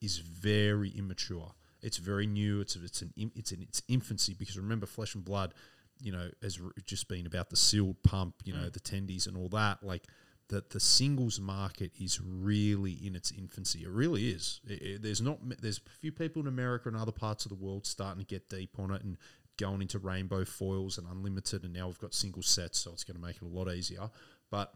is very immature it's very new it's it's an im- it's in its infancy because remember flesh and blood you know has r- just been about the sealed pump you know mm. the tendies and all that like that the singles market is really in its infancy. It really is. It- it- there's not there's a few people in America and other parts of the world starting to get deep on it and going into rainbow foils and unlimited, and now we've got single sets, so it's going to make it a lot easier. But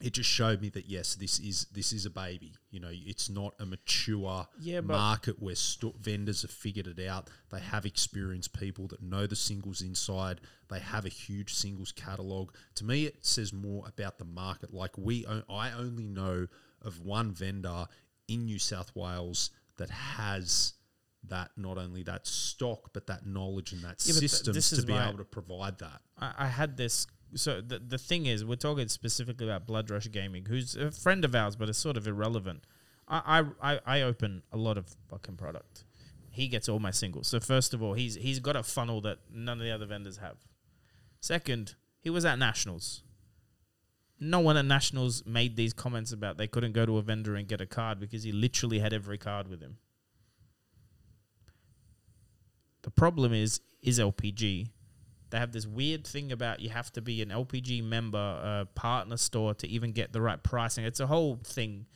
it just showed me that yes, this is this is a baby. You know, it's not a mature Yeah, market where sto- vendors have figured it out. They have experienced people that know the singles inside. They have a huge singles catalog. To me, it says more about the market. Like we, o- I only know of one vendor in New South Wales that has that not only that stock but that knowledge and that Yeah, systems to be able to provide that. I, I had this. So the the thing is, we're talking specifically about Blood Rush Gaming, who's a friend of ours, but it's sort of irrelevant. I I, I, open a lot of fucking product. He gets all my singles. So first of all, he's he's got a funnel that none of the other vendors have. Second, he was at Nationals. No one at Nationals made these comments about they couldn't go to a vendor and get a card because he literally had every card with him. The problem is is LPG. They have this weird thing about you have to be an LPG member, uh, partner store to even get the right pricing. It's a whole thing.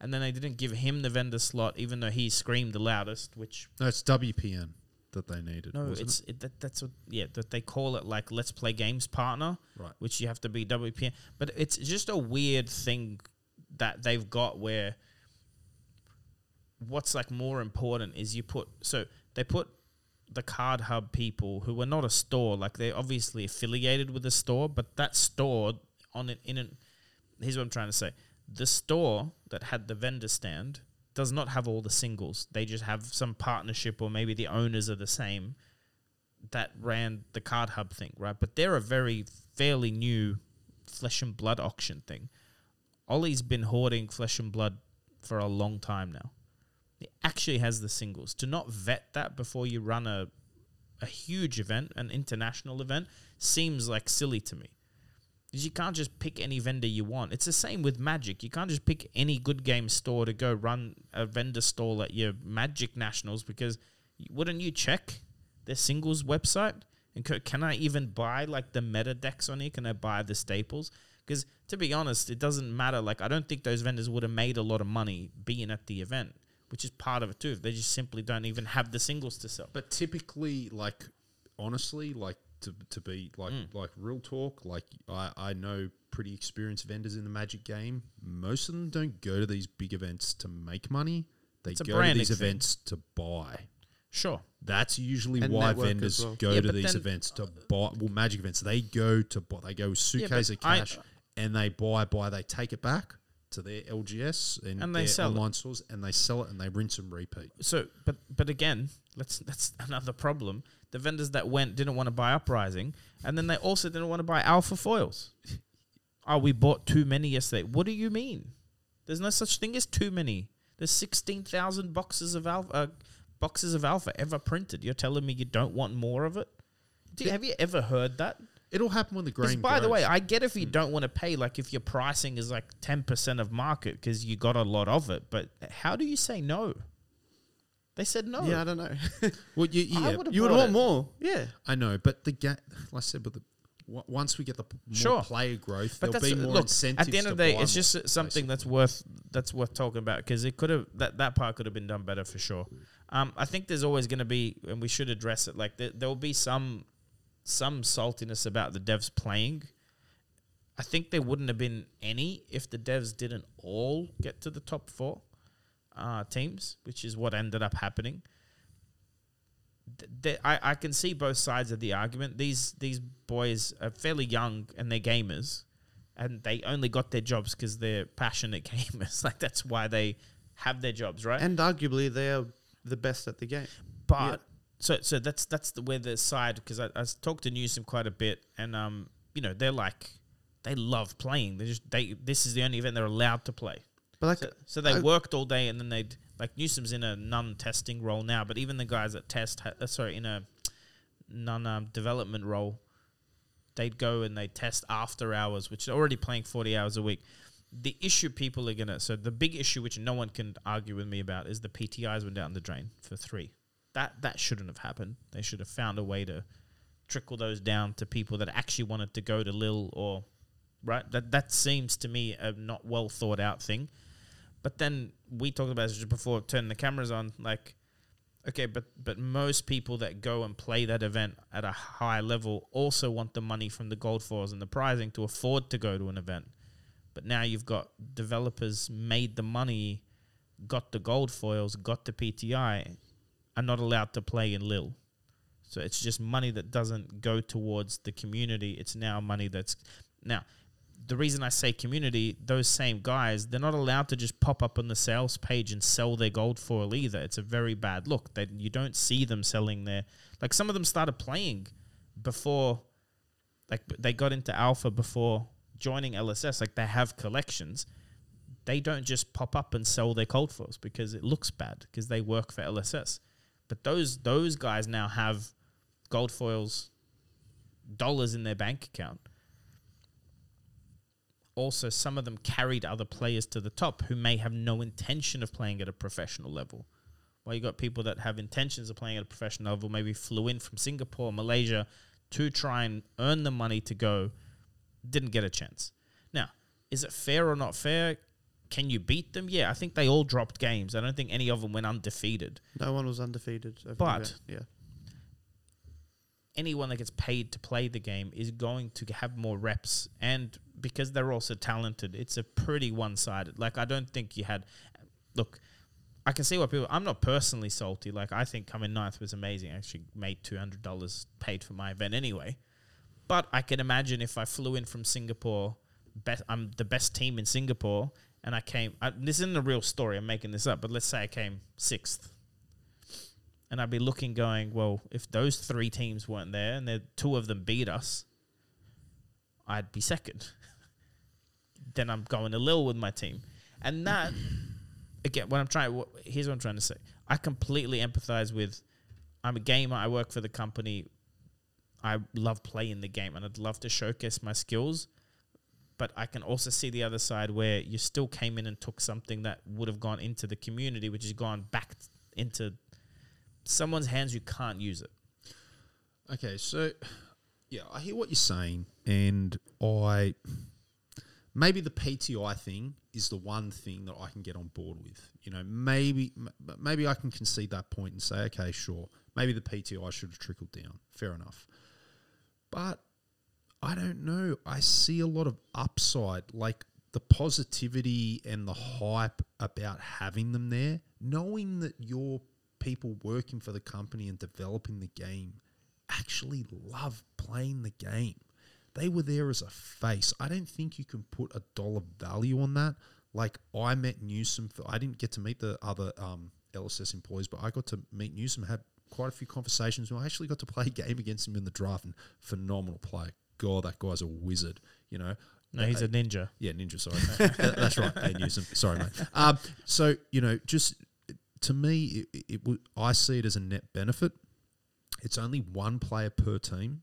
And then they didn't give him the vendor slot, even though he screamed the loudest. Which No, it's WPN that they needed. no, wasn't it's it? it, that, that's what yeah that they call it like Let's Play Games partner, Right. Which you have to be WPN. But it's just a weird thing that they've got where what's like more important is you put so they put the card hub people who are not a store like they're obviously affiliated with a store but that store on it in an here's what i'm trying to say. The store that had the vendor stand does not have all the singles. They just have some partnership or maybe the owners are the same that ran the card hub thing right? But they're a very fairly new flesh and blood auction thing. Ollie's been hoarding flesh and blood for a long time now he actually has the singles. To not vet that before you run a a huge event, an international event, seems like silly to me. Because you can't just pick any vendor you want. It's the same with Magic. You can't just pick any good game store to go run a vendor stall at your Magic Nationals because wouldn't you check their singles website? And can I even buy like the meta decks on here? Can I buy the staples? Because to be honest, it doesn't matter. Like I don't think those vendors would have made a lot of money being at the event, which is part of it too. They just simply don't even have the singles to sell. But typically, like honestly, like to, to be like Mm. like real talk, like I, I know pretty experienced vendors in the Magic game. Most of them don't go to these big events to make money. They go to these thing. events to buy. Sure. That's usually And why vendors well. go Yeah, to these then- events to buy. Well, Magic events, they go to buy. They go with suitcase but of I- cash and they buy. Buy. They take it back to their LGS and, And they their sell it. online stores, and they sell it and they rinse and repeat. So, but but again, let's that's another problem. The vendors that went didn't want to buy Uprising, and then they also didn't want to buy Alpha foils. Oh, we bought too many yesterday. What do you mean? There's no such thing as too many. There's sixteen thousand boxes of Alpha uh, boxes of Alpha ever printed. You're telling me you don't want more of it? Do you, have you ever heard that? It'll happen when the grain. by the way, I get if you don't want to pay, like if your pricing is like ten percent of market because you got a lot of it. But how do you say no? They said no. Yeah, I don't know. well, you, yeah, would've you would want it. more. Yeah. I know, but the ga- like I said, but the w- once we get the p- more Sure. player growth, But there'll that's be more look. incentives. At the end of the day, it's just something basically. that's worth that's worth talking about because it could have that that part could have been done better for sure. Um, I think there's always going to be, and we should address it. Like there, there will be some some saltiness about the devs playing. I think there wouldn't have been any if the devs didn't all get to the top four uh, teams, which is what ended up happening. Th- I, I can see both sides of the argument. These these boys are fairly young and they're gamers, and they only got their jobs because they're passionate gamers. like that's why they have their jobs, right? And arguably, they are the best at the game. But so so that's that's the where the side because I, I talked to Newsom quite a bit, and um, you know, they're like they love playing. They just they this is the only event they're allowed to play. But like, So, so they I- worked all day, and then they'd like Newsom's in a non-testing role now, but even the guys that test, ha- uh, sorry, in a non-development role, they'd go and they test after hours, which are already playing forty hours a week. The issue people are gonna so the big issue which no one can argue with me about is the PTIs went down the drain for three. That that shouldn't have happened. They should have found a way to trickle those down to people that actually wanted to go to Lille or right. That that seems to me a not well thought out thing. But then we talked about this before turning the cameras on, like, okay, but but most people that go and play that event at a high level also want the money from the gold foils and the prizing to afford to go to an event. But now you've got developers made the money, got the gold foils, got the PTI, are not allowed to play in Lille. So it's just money that doesn't go towards the community. It's now money that's now the reason I say community, those same guys, they're not allowed to just pop up on the sales page and sell their gold foil either. It's a very bad look. That you don't see them selling their like some of them started playing before like they got into alpha before joining LSS. Like they have collections. They don't just pop up and sell their cold foils because it looks bad because they work for LSS. But those those guys now have gold foils dollars in their bank account also some of them carried other players to the top who may have no intention of playing at a professional level. Well, you got people that have intentions of playing at a professional level, maybe flew in from Singapore, Malaysia to try and earn the money to go, didn't get a chance. Now, is it fair or not fair? Can you beat them? Yeah, I think they all dropped games. I don't think any of them went undefeated. no one was undefeated. But- yeah, anyone that gets paid to play the game is going to have more reps and because they're also talented it's a pretty one-sided like i don't think you had look i can see why people i'm not personally salty like i think coming ninth was amazing i actually made $200 paid for my event anyway but i can imagine if i flew in from singapore best, i'm the best team in singapore and i came I, this isn't a real story i'm making this up but let's say i came sixth and I'd be looking, going, well, if those three teams weren't there and the two of them beat us, I'd be second. then I'm going to Lille with my team, and that again, what I'm trying, what, here's what I'm trying to say. I completely empathize with. I'm a gamer. I work for the company. I love playing the game, and I'd love to showcase my skills. But I can also see the other side where you still came in and took something that would have gone into the community, which has gone back into someone's hands. You can't use it. Okay, so yeah, I hear what you're saying, and I maybe the PTI thing is the one thing that I can get on board with. You know, maybe maybe I can concede that point and say, okay, sure, maybe the PTI should have trickled down. Fair enough, but I don't know. I see a lot of upside, like the positivity and the hype about having them there, knowing that your people working for the company and developing the game actually love playing the game. They were there as a face. I don't think you can put a dollar value on that. Like I met Newsom. For, I didn't get to meet the other um, LSS employees, but I got to meet Newsom. Had quite a few conversations. I actually got to play a game against him in the draft, and phenomenal player. God, that guy's a wizard. You know. No, he's a ninja. yeah, Ninja. Sorry, That- that's right. Hey, Newsom. Sorry, mate. Um, so you know, just to me, it, it, would I see it as a net benefit. It's only one player per team,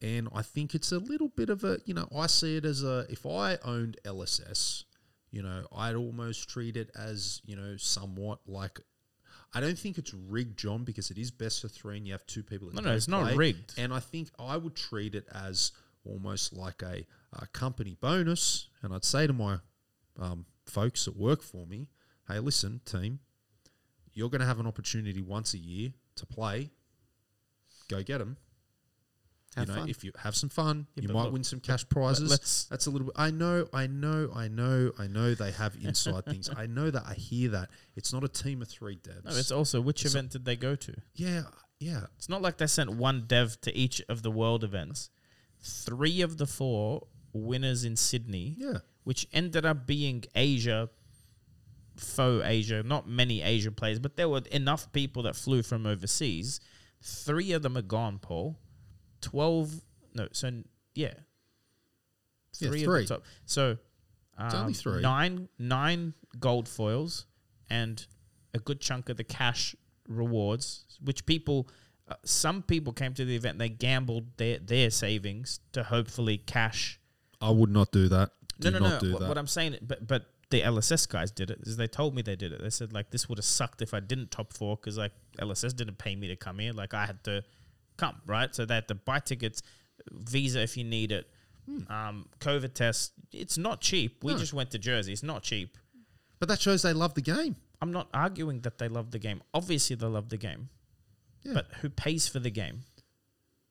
and I think it's a little bit of a you know I see it as a if I owned LSS, you know I'd almost treat it as you know somewhat like. I don't think it's rigged, John, because it is best of three, and you have two people. That No, no, it's not rigged. And I think I would treat it as almost like a, a company bonus. And I'd say to my um, folks that work for me, hey, listen, team, you're going to have an opportunity once a year to play. Go get them. Have you know, fun. if you have some fun, Yeah, you might look, win some cash prizes. That's a little bit. I know, I know, I know, I know. They have inside things. I know that. I hear that. It's not a team of three devs. No, it's also which It's event did they go to? yeah, yeah. It's not like they sent one dev to each of the world events. Three of the four winners in Sydney, Yeah. which ended up being Asia, faux Asia, not many Asian players, but there were enough people that flew from overseas. Three of them are gone, Paul. 12, no, so yeah. Yeah, Three, three. of the top. So It's only um, three. Nine, nine gold foils and a good chunk of the cash rewards, which people, uh, some people came to the event, and they gambled their, their savings to hopefully cash. I would not do that. No, Do no, not no. do What, that. what I'm saying, but but the LSS guys did it. Is they told me they did it. They said like this would have sucked if I didn't top four because like LSS didn't pay me to come here. Like I had to come right, so they had to buy tickets, visa if you need it, um, COVID test. It's not cheap. We Hmm. No. just went to Jersey. It's not cheap. but that shows they love the game. I'm not arguing that they love the game. Obviously, they love the game. Yeah. But who pays for the game?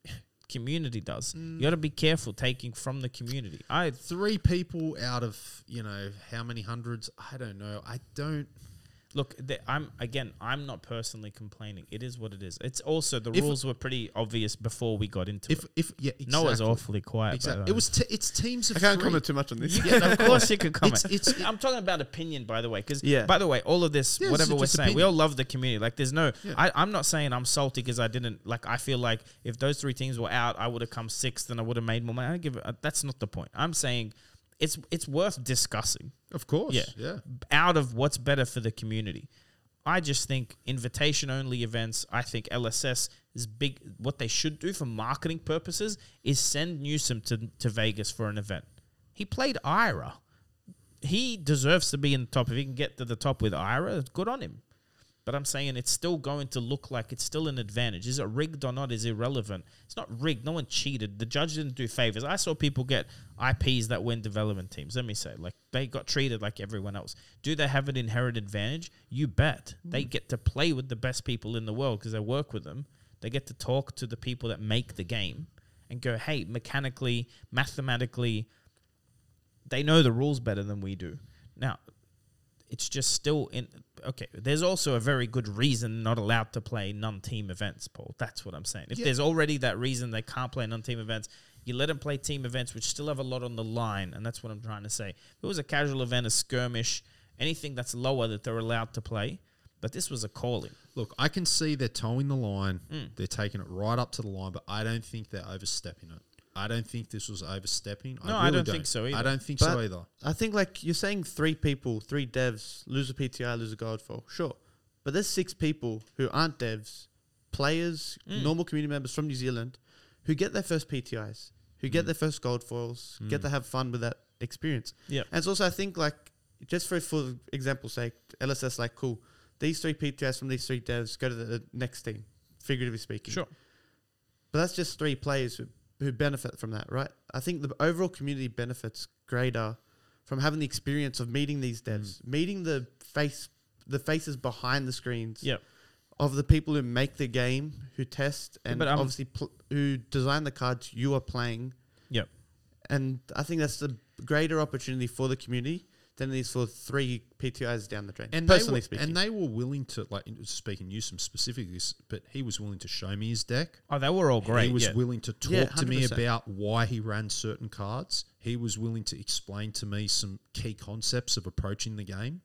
Community does. Mm. You got to be careful taking from the community. I had Three people out of, you know, how many hundreds? I don't know. I don't. Look. The, I'm again. I'm not personally complaining. It is what it is. It's also the If- rules were pretty obvious before we got into If, it. if, yeah, exactly. Noah's awfully quiet. by Exactly. the It was, t- it's teams of I can't three. comment too much on this. Yeah, of course you could comment. It's- it's- I'm talking about opinion, by the way, because Yeah. by the way, all of this, Yeah, whatever we're just saying, we opinion. all love the community. Like, there's no, Yeah. I, I'm not saying I'm salty because I didn't. Like, I feel like if those three teams were out, I would have come sixth and I would have made more money. I don't give. A, that's not the point. I'm saying it's it's worth discussing. Of course. Yeah. Yeah. Out of what's better for the community. I just think invitation only events, I think LSS is big. What they should do for marketing purposes is send Newsom to, to Vegas for an event. He played Ira. He deserves to be in the top. If he can get to the top with Ira, good on him. But I'm saying it's still going to look like it's still an advantage. Is it rigged or not is irrelevant. It's not rigged. No one cheated. The judge didn't do favors. I saw people get IPs that win development teams. Let me say, like they got treated like everyone else. Do they have an inherent advantage? You bet. Mm. They get to play with the best people in the world because they work with them. They get to talk to the people that make the game and go, hey, mechanically, mathematically, they know the rules better than we do. Now, it's just still in okay there's also a very good reason not allowed to play non-team events paul that's what i'm saying if Yeah. there's already that reason they can't play non-team events you let them play team events which still have a lot on the line and that's what i'm trying to say if it was a casual event a skirmish anything that's lower that they're allowed to play but this was a calling Look, I can see they're towing the line. Mm. They're taking it right up to the line, but I don't think they're overstepping it. I don't think this was overstepping. No, I really don't think so either. I don't think But so either. I think like you're saying three people, three devs, lose a PTI, lose a gold foil. Sure. But there's six people who aren't devs, players, Mm. normal community members from New Zealand who get their first PTIs, who Mm. get their first gold foils, get to have fun with that experience. yeah And it's also I think like just for for example's sake, LSS like cool. These three PTIs from these three devs go to the next team, figuratively speaking. sure But that's just three players who, who benefit from that, right? I think the overall community benefits greater from having the experience of meeting these devs, meeting the face the faces behind the screens yeah of the people who make the game, who test, and but, um, obviously pl- who design the cards you are playing. yeah And I think that's the greater opportunity for the community it is for three PTIs down the drain. And they, personally were, speaking, and they were willing to, like, speaking Newsom specifically, but he was willing to show me his deck. oh they were all great he was yeah. willing to talk Yeah, to me about why he ran certain cards. He was willing to explain to me some key concepts of approaching the game.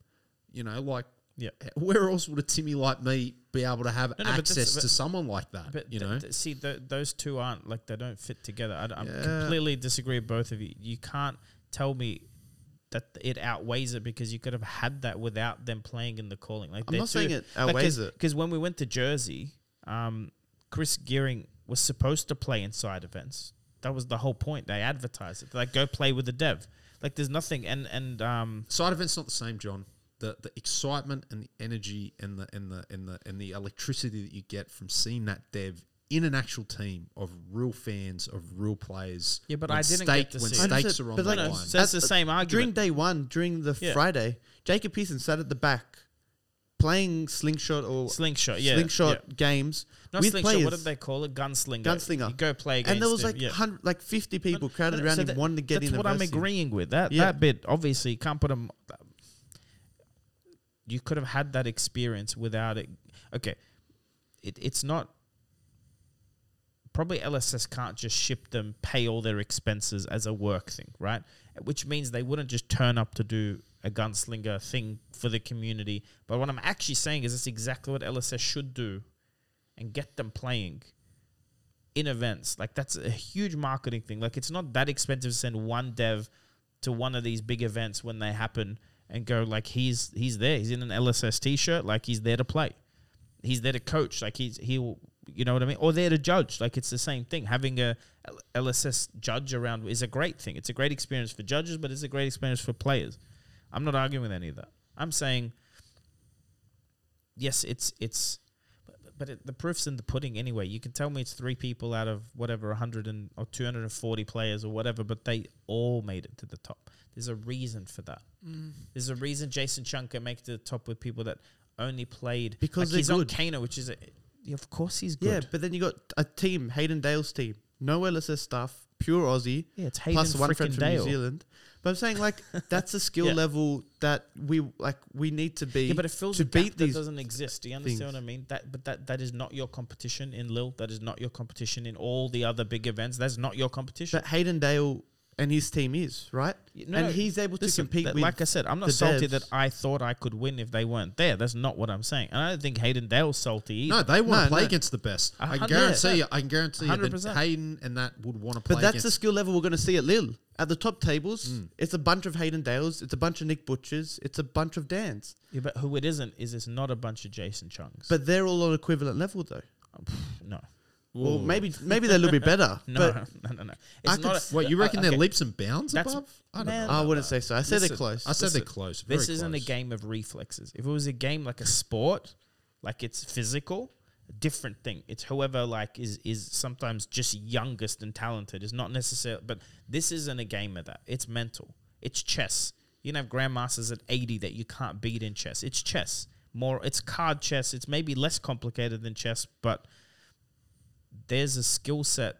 You know, like Yeah. where else would a Timmy like me be able to have No, no, access to someone like that? But you th- know, th- see, th- those two aren't like they don't fit together. I, I Yeah. completely disagree with both of you. You can't tell me that it outweighs it because you could have had that without them playing in the calling. Like I'm not saying it outweighs it. because when we went to Jersey, um, Chris Gearing was supposed to play inside events. That was the whole point. They advertised it. Like go play with the dev. Like there's nothing and and um side events not the same, John. The the excitement and the energy and the and the and the and the electricity that you get from seeing that dev in an actual team of real fans of real players. Yeah, but I didn't stake, get to when see it. stakes Understood, are on but the like- line. No, so that's At- the same argument. During argument. day one, during the Yeah. Friday, Jacob Pearson sat at the back playing slingshot or Slingshot, yeah, slingshot yeah. games Not with slingshot. players. What did they call it? Gunslinger. Gunslinger. You go play against and there was him, like yeah. 100, like fifty people crowded But- around so him that- wanting to get in that's in. what and I'm verse him. agreeing with. That Yeah. that bit, obviously, you can't put them. You could have had that experience without it. Okay, it, it's not probably LSS can't just ship them, pay all their expenses as a work thing, right? Which means they wouldn't just turn up to do a gunslinger thing for the community. But what I'm actually saying is that's exactly what LSS should do and get them playing in events. Like that's a huge marketing thing. Like it's not that expensive to send one dev to one of these big events when they happen and go like he's he's there. He's in an LSS t-shirt. Like he's there to play. He's there to coach. Like he's he'll you know what I mean. Or there to judge. Like it's the same thing. Having a LSS judge around is a great thing. It's a great experience for judges, but it's a great experience for players. I'm not arguing with any of that. I'm saying yes, it's it's but, but it, the proof's in the pudding anyway. You can tell me it's three people out of whatever 100 and, or 240 players or whatever, but they all made it to the top. There's a reason for that. Mm. There's a reason Jason Chunker make it to the top with people that only played Because like they're he's good. on Kano, which is a, of course he's good. Yeah, but then you got a team, Hayden Dale's team, no LSS stuff, pure Aussie, Yeah, it's Hayden plus one friend frickin' from New Zealand. But I'm saying like that's a skill Yeah. level that we like we need to be Yeah, but it fills to a gap beat that doesn't exist. Do you understand things. what I mean? That, but that that is not your competition in Lille. That is not your competition in all the other big events. That's not your competition. But Hayden Dale and his team is right, no, and he's able Listen, to compete that- with. like I said, I'm not salty devs. that I thought I could win if they weren't there. That's not what I'm saying. And I don't think Hayden Dale's salty either. No, they want to No, play no. against the best. I hundred guarantee you. I can guarantee you that Hayden and that would want to play. Against. But that's the skill level we're going to see at Lille. At the top tables, Mm. it's a bunch of Hayden Dales, it's a bunch of Nick Butchers, it's a bunch of Dans. Yeah, but who it isn't is it's not a bunch of Jason Chungs. But they're all on equivalent level though. no, Well, maybe maybe they're a little bit better. no, but no, no, no. I It's could not. A, What you reckon uh, they're leaps and bounds That's- above? I don't man, know. I wouldn't say so. I said they're Listen, close. I said they're close. This isn't a game of reflexes. If it was a game like a sport, like it's physical, a different thing. It's whoever like is is sometimes just youngest and talented. It's not necessarily, but this isn't a game of that. It's mental. It's chess. You can have grandmasters at eighty that you can't beat in chess. It's chess. More, it's card chess. It's maybe less complicated than chess, but there's a skill set.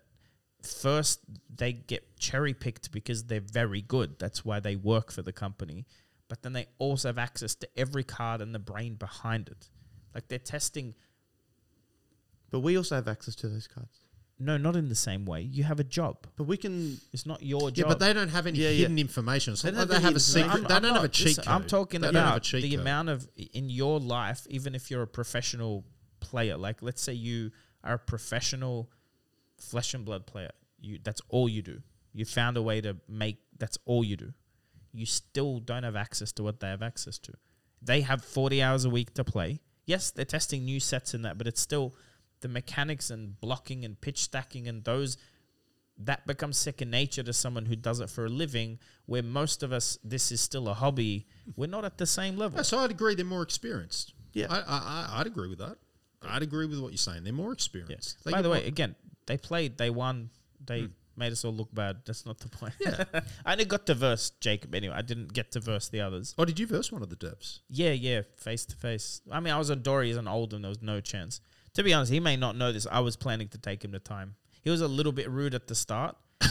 First, they get cherry picked because they're very good. That's why they work for the company. But then they also have access to every card and the brain behind it. Like they're testing. But we also have access to those cards. No, not in the same way. You have a job. But we can. It's not your job. Yeah, but they don't have any Yeah, yeah. hidden information. So They they, don't they have have a secret. information. they don't have a cheat listen, code. I'm talking they don't have a about cheat the code. amount of in your life, even if you're a professional player. Like, let's say you are a professional flesh and blood player. You that's all you do. You found a way to make that's all you do. You still don't have access to what they have access to. They have 40 hours a week to play. Yes, they're testing new sets in that, but it's still the mechanics and blocking and pitch stacking and those that becomes second nature to someone who does it for a living where most of us this is still a hobby we're not at the same level Yeah, so I'd agree they're more experienced. Yeah. I, I, I- I'd agree with that. I'd agree with what you're saying. They're more yeah. experienced. They by the way again they played they won they made us all look bad. That's not the point. Yeah. i only got to verse jacob anyway. I didn't get to verse the others. Oh, did you verse one of the devs? yeah yeah. Face to face. I mean i was on an Oldhim there was no chance. To be honest he may not know this. I was planning to take him to time. He was a little bit rude at the start.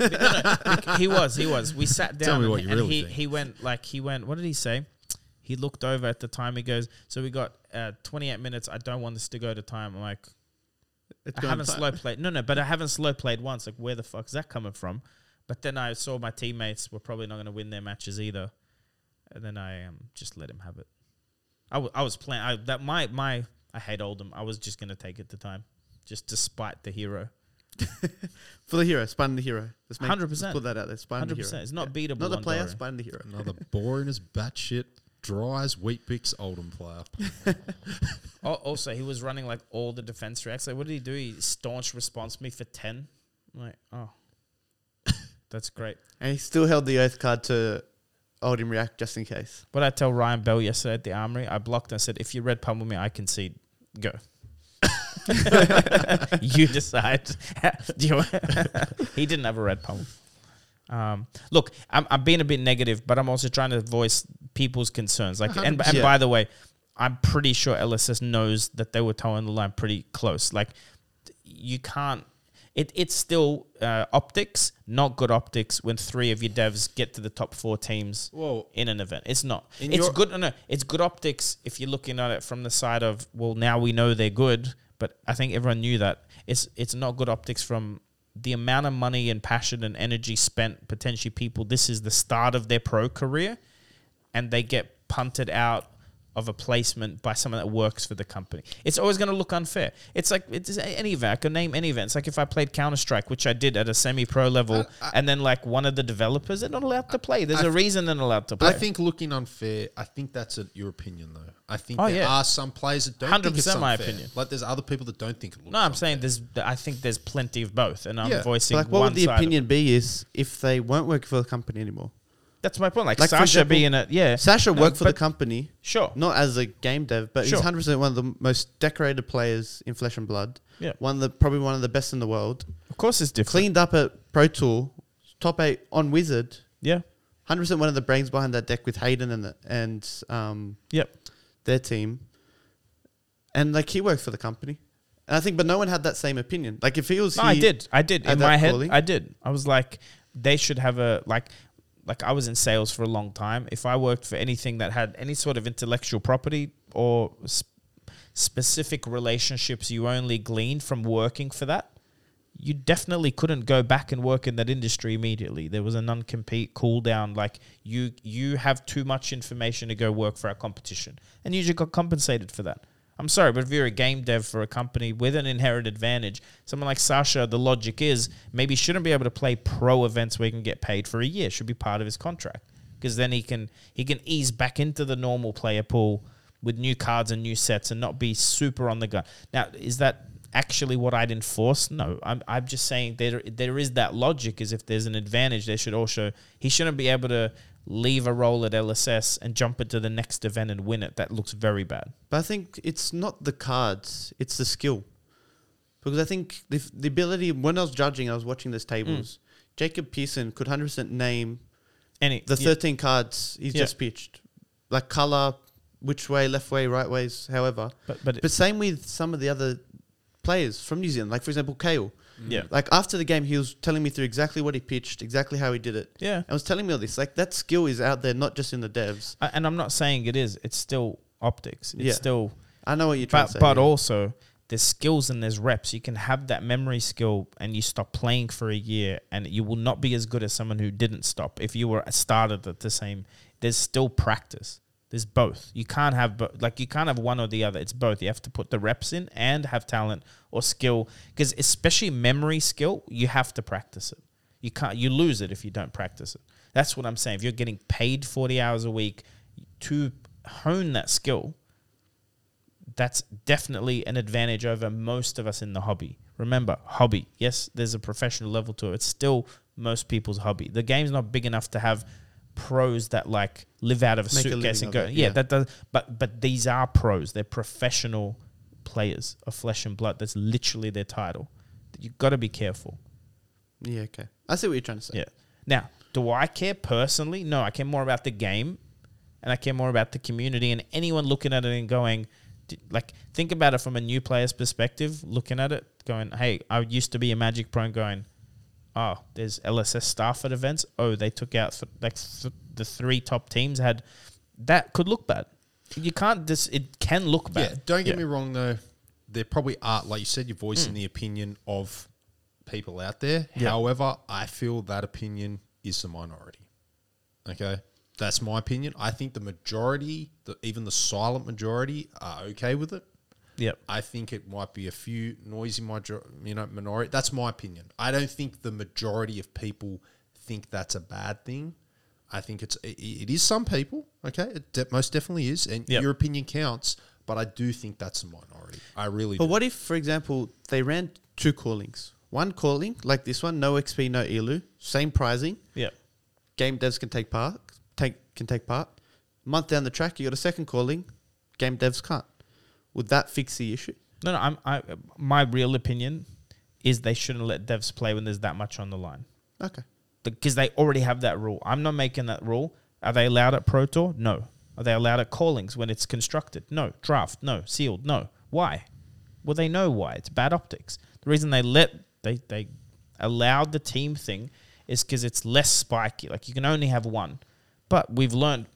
No, no, he was he was. We sat down Tell me and, what you and really he, think. he went like he went what did he say he looked over at the time he goes so we got uh, 28 minutes i don't want this to go to time i'm like It's I going haven't fast. slow played. No, no, but I haven't slow played once. Like, where the fuck is that coming from? But then I saw my teammates were probably not going to win their matches either, and then I um, just let him have it. I, w- I was playing. I, that my my I hate Oldhim. I was just going to take it to time, just despite the hero. For the hero, spine the hero. Let's make- 100%. let's Put that out there. Spine the hero. It's not Yeah. beatable. Not the player, Dory. spine the hero. Another boring as batshit, dry as wheat picks Oldhim player. Al- Also, he was running like all the defense reacts. Like, what did he do? He staunch response me for ten. I'm like, oh, that's great. And he still held the oath card to Oldham him react just in case. What I tell Ryan Bell yesterday at the Armory, I blocked and I said, if you red pummel me, I concede. Go. you decide. You- he didn't have a red pummel. Um, look, I'm, I'm being a bit negative, but I'm also trying to voice people's concerns. Like, and, and Yeah. by the way, I'm pretty sure LSS knows that they were towing the line pretty close. Like, you can't. It, it's still uh, optics, not good optics when three of your devs get to the top four teams Well, in an event. It's not. In it's your- good. No, no, it's good optics if you're looking at it from the side of well, now we know they're good, but I think everyone knew that it's it's not good optics from the amount of money and passion and energy spent potentially people this is the start of their pro career and they get punted out of a placement by someone that works for the company. It's always going to look unfair. It's like it's any event. I can name any event. It's like if I played Counter Strike, which I did at a semi-pro level, uh, uh, and then like one of the developers, they're not allowed to play. There's I a th- reason they're not allowed to play. I think looking unfair. I think that's a, your opinion, though. I think Oh, there yeah. are some players that don't think 100% my opinion. Like there's other people that don't think it looks. no, I'm unfair. saying there's. I think there's plenty of both, and I'm Yeah. voicing like, what one would the side opinion be is if they weren't working for the company anymore? That's my point. Like, Like, for Sasha example, being a yeah, Sasha No, worked for the but- company, Sure. not as a game dev, but Sure. he's 100% one of the most decorated players in Flesh and Blood. Yeah. One of the probably one of the best in the world. Of course, it's different. Cleaned up at Pro Tour, top eight on Wizard. Yeah. 100% one of the brains behind that deck with Hayden and the, and um, Yep. their team. And like he worked for the company. And I think, but no one had that same opinion. Like if he was, No, I did. I did. at In that my head? I did. I was like, they should have a like, like I was in sales for a long time. If I worked for anything that had any sort of intellectual property or sp- specific relationships you only gleaned from working for that, you definitely couldn't go back and work in that industry immediately. There was a non-compete cool down. Like you, you have too much information to go work for our competition, and you just got compensated for that. I'm sorry, but if you're a game dev for a company with an inherent advantage, someone like Sasha, the logic is maybe shouldn't be able to play pro events where he can get paid for a year. Should be part of his contract because then he can he can ease back into the normal player pool with new cards and new sets and not be super on the gun. Now, is that actually what I'd enforce? No, I'm, I'm just saying there there is that logic. Is if there's an advantage, there should also he shouldn't be able to leave a role at LSS and jump into the next event and win it. That looks very bad. But I think it's not the cards; it's the skill. Because I think the, the ability. When I was judging, I was watching those tables. Jacob Pearson could hundred percent name Any the yeah. thirteen cards he's Yeah. just pitched, like color, which way, left way, right ways, however. but but, But same with some of the other players from New Zealand, like for example, Kale. Yeah mm-hmm. Like after the game, he was telling me through exactly what he pitched, exactly how he did it. yeah. And was telling me all this. Like that skill is out there, not just in the devs. I, and I'm not saying it is. It's still optics. It's Yeah. still I know what you're trying but to say. but yeah. also there's skills and there's reps. You can have that memory skill and you stop playing for a year and you will not be as good as someone who didn't stop. If you were a started at the same, there's still practice. There's both. You can't have bo- like you can't have one or the other. It's both. You have to put the reps in and have talent or skill because especially memory skill, you have to practice it. You can't you lose it if you don't practice it. That's what I'm saying. If you're getting paid 40 hours a week to hone that skill, that's definitely an advantage over most of us in the hobby. Remember, hobby. Yes, there's a professional level to it. It's still most people's hobby. The game's not big enough to have pros that like live out of a Make suitcase living and go. it, yeah, yeah. that does. But but these are pros. They're professional players of flesh and blood. That's literally their title. You've got to be careful. Yeah, okay. I see what you're trying to say. Yeah. Now, do I care personally? No, I care more about the game and I care more about the community and anyone looking at it and going, like, think about it from a new player's perspective, looking at it, going, hey, I used to be a Magic Pro and going, oh, there's LSS staff at events. Oh, they took out th- like th- the three top teams had that could look bad. You can't just, it can look bad. Yeah, don't get Yeah. me wrong though. There probably are, like you said, you're Mm. voicing the opinion of people out there. Yeah. However, I feel that opinion is the minority. Okay, that's my opinion. I think the majority, the, even the silent majority, are okay with it. Yep. I think it might be a few noisy major, you know, minority. That's my opinion. I don't think the majority of people think that's a bad thing. I think it's it, it is some people. Okay, it de- most definitely is, and Yep. your opinion counts. But I do think that's a minority. I really. But do. what if, for example, they ran two callings? One calling, like this one, no XP, no Elo, same pricing. Yep. Game devs can take part. Take can take part. month down the track, you got a second calling. Game devs can't. Would that fix the issue? No, no. I'm. I. My real opinion is they shouldn't let devs play when there's that much on the line Okay. because they already have that rule. I'm not making that rule. Are they allowed at Pro Tour? No. Are they allowed at callings when it's constructed? No. Draft? No. Sealed? No. Why? Well, they know why. It's bad optics. The reason they let they they allowed the team thing is because it's less spiky. Like you can only have one, but we've learned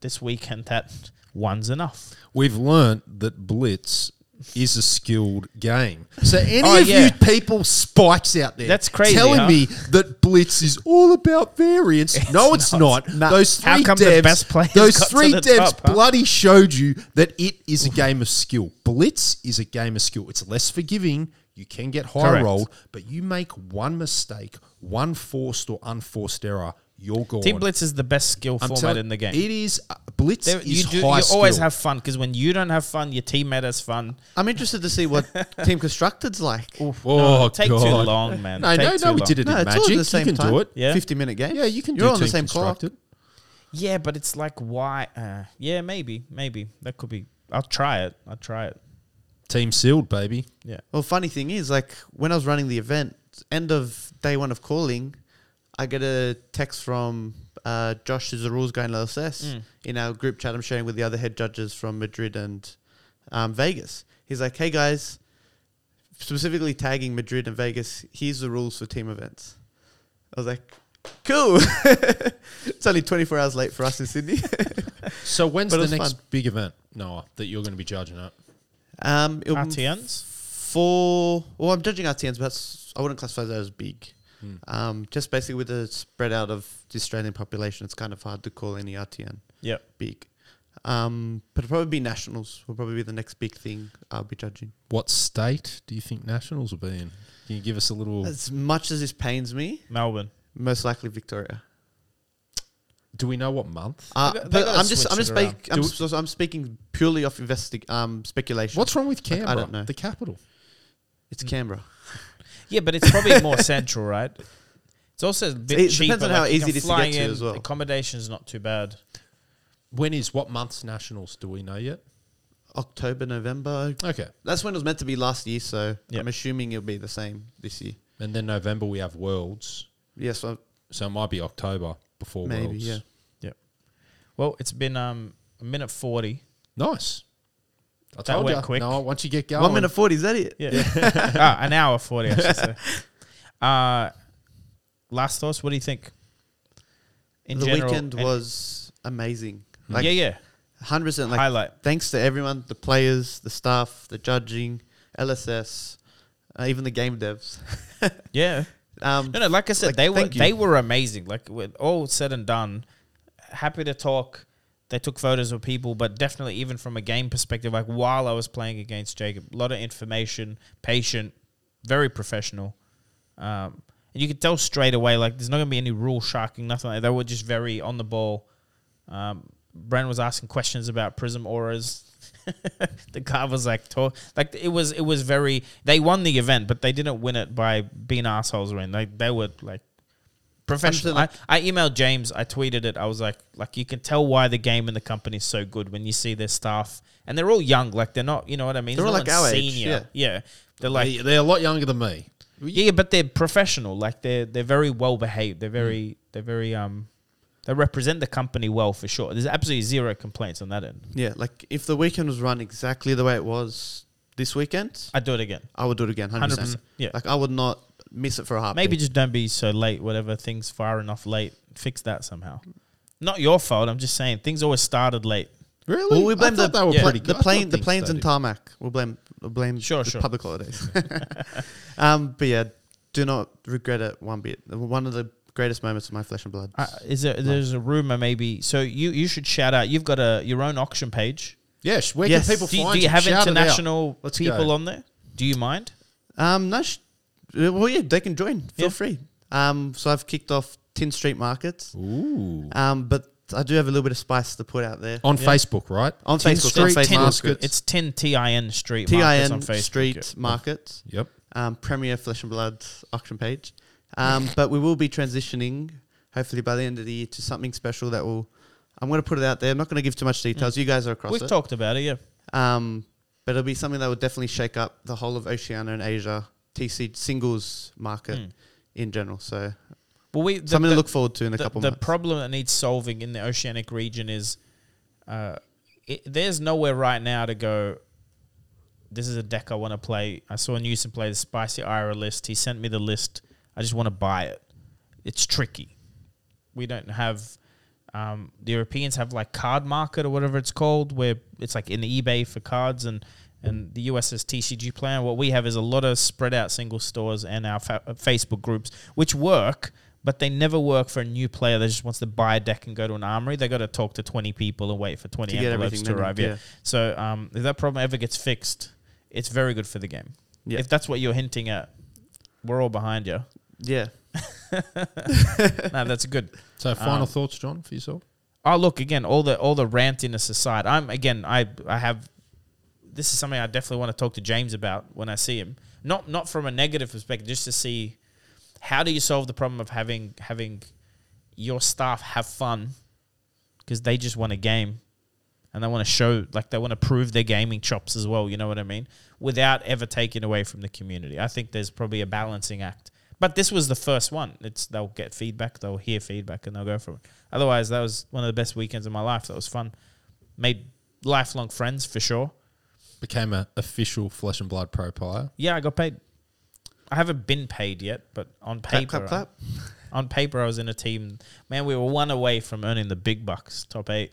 this weekend that one's enough. We've learnt that Blitz is a skilled game. So any Oh, of yeah. you people spikes out there That's crazy, telling huh? me that Blitz is all about variance. no, it's not. not. Those three How come the devs, best players those three devs top, huh? bloody showed you that it is a game of skill. Blitz is a game of skill. It's less forgiving. You can get high Correct. rolled, but you make one mistake, one forced or unforced error, you're gone. Team Blitz is the best skill I'm format telling- in the game. It is uh, Blitz There- is you do, high you always have fun because when you don't have fun, your teammate has fun. I'm interested to see what Team Constructed's like. Oh, no, take too God. long, man. No, Take no, too no, we long. did it No, in it's all Magic. at the same you can time. do it. Yeah. 50 minute game. Yeah, you can You're do on the Team same clock. Constructed. Yeah, but it's like why? Uh, yeah, maybe, maybe that could be. I'll try it. I'll try it. Team sealed, baby. Yeah. Well, funny thing is, like when I was running the event, end of day one of calling, I get a text from uh, Josh, who's the rules guy in LSS, Mm. in our group chat I'm sharing with the other head judges from Madrid and um, Vegas. He's like, "Hey guys, specifically tagging Madrid and Vegas. Here's the rules for team events." I was like, "Cool." it's only 24 hours late for us in Sydney. So when's But the next fun. big event, Noah, that you're going to be judging at? um, it'll- RTNs. for well, I'm judging RTNs, but I wouldn't classify that as big. Hmm. Um, just basically with the spread out of the Australian population, it's kind of hard to call any RTN Yep. big. Um, but it'll probably be nationals. Will probably be the next big thing I'll be judging. What state do you think nationals will be in? Can you give us a little? As much as this pains me, Melbourne. most likely Victoria. Do we know what month? Uh, They got- they but I'm just I'm just speak, I'm, I'm speaking purely off investi- um, speculation. What's wrong with I Canberra? don't know. The capital. it's Canberra. Yeah, but it's probably more central, right? It's also a bit It cheaper. depends on how like you easy can it is to fly get to in, as well. Accommodation's not too bad. When is what month's nationals? Do we know yet? October, November. Okay, That's when it was meant to be last year, so Yep. I'm assuming it'll be the same this year. and then November we have Worlds, Yes, yeah, so so it might be October before maybe Worlds. yeah. Well, it's been um, a minute forty. Nice. I That told went you. quick. No, once you get going, One minute forty. Is that it? Yeah, ah, an hour forty. I should say. Uh, last thoughts. What do you think? In the general, weekend and- was amazing. Like yeah, yeah. hundred percent. Like Highlight. thanks to everyone, the players, the staff, the judging, LSS, uh, even the game devs. Yeah. Um, No, no. Like I said, Like, they were you. they were amazing. Like with all said and done, happy to talk. They took photos of people, but definitely even from a game perspective, like while I was playing against Jacob, a lot of information, patient, very professional. Um, and you could tell straight away, like there's not gonna be any rule sharking, nothing like that. They were just very on the ball. Um, Brent was asking questions about Prism auras. the guy was like, talk, like it was, it was very. They won the event, but they didn't win it by being assholes or anything. Like they were like professional. like- I, I emailed James. I tweeted it. I was like, like you can tell why the game and the company is so good when you see their staff, and they're all young. Like they're not, you know what I mean? They're all no like our age, senior. Yeah, they're like They- they're a lot younger than me. yeah, but they're professional. Like they're they're very well behaved. They're very they're very um they represent the company well for sure. There's absolutely zero complaints on that end. yeah, like if the weekend was run exactly the way it was this weekend, I'd do it again. I would do it again. Hundred percent. Yeah. Like I would not miss it for a heartbeat. Maybe just don't be so late. Whatever things far enough late. Fix that somehow. Not your fault. I'm just saying things always started late. Really? Well, we blame the yeah. the plane, the planes and tarmac. We'll blame, we'll blame Sure, the sure. public holidays. um, but yeah, do not regret it one bit. One of the greatest moments of my flesh and blood. Uh, is there? There's a rumor maybe. So you you should shout out. You've got a your own auction page. Yeah, where Yes. can people Do find do you have Shout it out. international people on there? Do you mind? Um, no, sh- well, yeah, they can join. Feel Yeah. free. Um, so I've kicked off Tin Street Markets. Ooh. Um, but I do have a little bit of spice to put out there. On Yeah. Facebook, right? On Tin Facebook, Street on Facebook. Markets. It's 10 TIN Street Markets on TIN Facebook. Street yeah. Markets. Yep. um, Premier Flesh and Blood auction page. Um, but we will be transitioning, hopefully by the end of the year, to something special that will. I'm going to put it out there. I'm not going to give too much details. You guys are across We've it. talked about it, yeah. um, but it'll be something that will definitely shake up the whole of Oceania and Asia TC singles market Mm. in general. So Well, we the, something the, to look forward to in a the, couple the months. problem that needs solving in the oceanic region is uh, it, there's nowhere right now to go. This is a deck I want to play. I saw Newsom play the Spicy Ira list. He sent me the list. I just want to buy it. It's tricky. We don't have. Um, the Europeans have like Cardmarket or whatever it's called, where it's like in eBay for cards, and and the USS TCG plan. What we have is a lot of spread out single stores and our fa- Facebook groups, which work, but they never work for a new player that just wants to buy a deck and go to an armory. They got to talk to 20 people and wait for 20 To envelopes to arrive. yeah. Yeah. So um, if that problem ever gets fixed, it's very good for the game. Yeah. If that's what you're hinting at, we're all behind you. Yeah. no, that's good. So, final Um, thoughts, John, for yourself? Oh, look again. All the all the rantiness aside, I'm again. I I have. This is something I definitely want to talk to James about when I see him. Not not from a negative perspective, just to see how do you solve the problem of having having your staff have fun because they just want a game and they want to show like they want to prove their gaming chops as well. You know what I mean? Without ever taking away from the community. I think there's probably a balancing act. But this was the first one. It's they'll get feedback, they'll hear feedback, and they'll go for it. Otherwise, that was one of the best weekends of my life. That was fun. Made lifelong friends for sure. Became an official Flesh and Blood Pro player. Yeah, I got paid. I haven't been paid yet, but on Clap, paper, clap, clap. on paper, I was in a team. Man, we were one away from earning the big bucks. Top eight,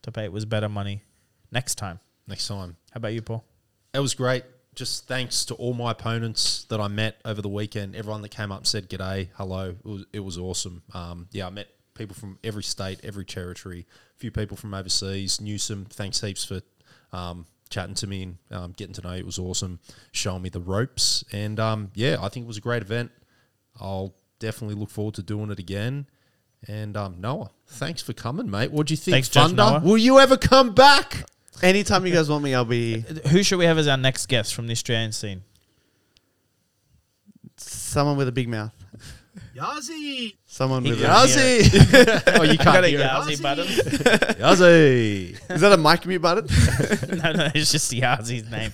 top eight was better money. Next time, Next time. how about you, Paul? It was great. Just thanks to all my opponents that I met over the weekend. Everyone that came up said g'day, hello. It was, it was awesome. Um, yeah, I met people from every state, every territory. A few people from overseas. Newsom, thanks heaps for um, chatting to me and um, getting to know you. It was awesome. Showing me the ropes. And um, yeah, I think it was a great event. I'll definitely look forward to doing it again. And um, Noah, thanks for coming, mate. What do you think, Thanks, Judge Thunder? Noah. Will you ever come back? Anytime you guys want me, I'll be Who should we have as our next guest from the Australian scene? someone with a big mouth. Yazzie! Someone with got- a. Yazzie! oh, you I got can't a hear it. Yazi button. Yazzie! Is that a mic mute button? no, no, it's just Yazi's name.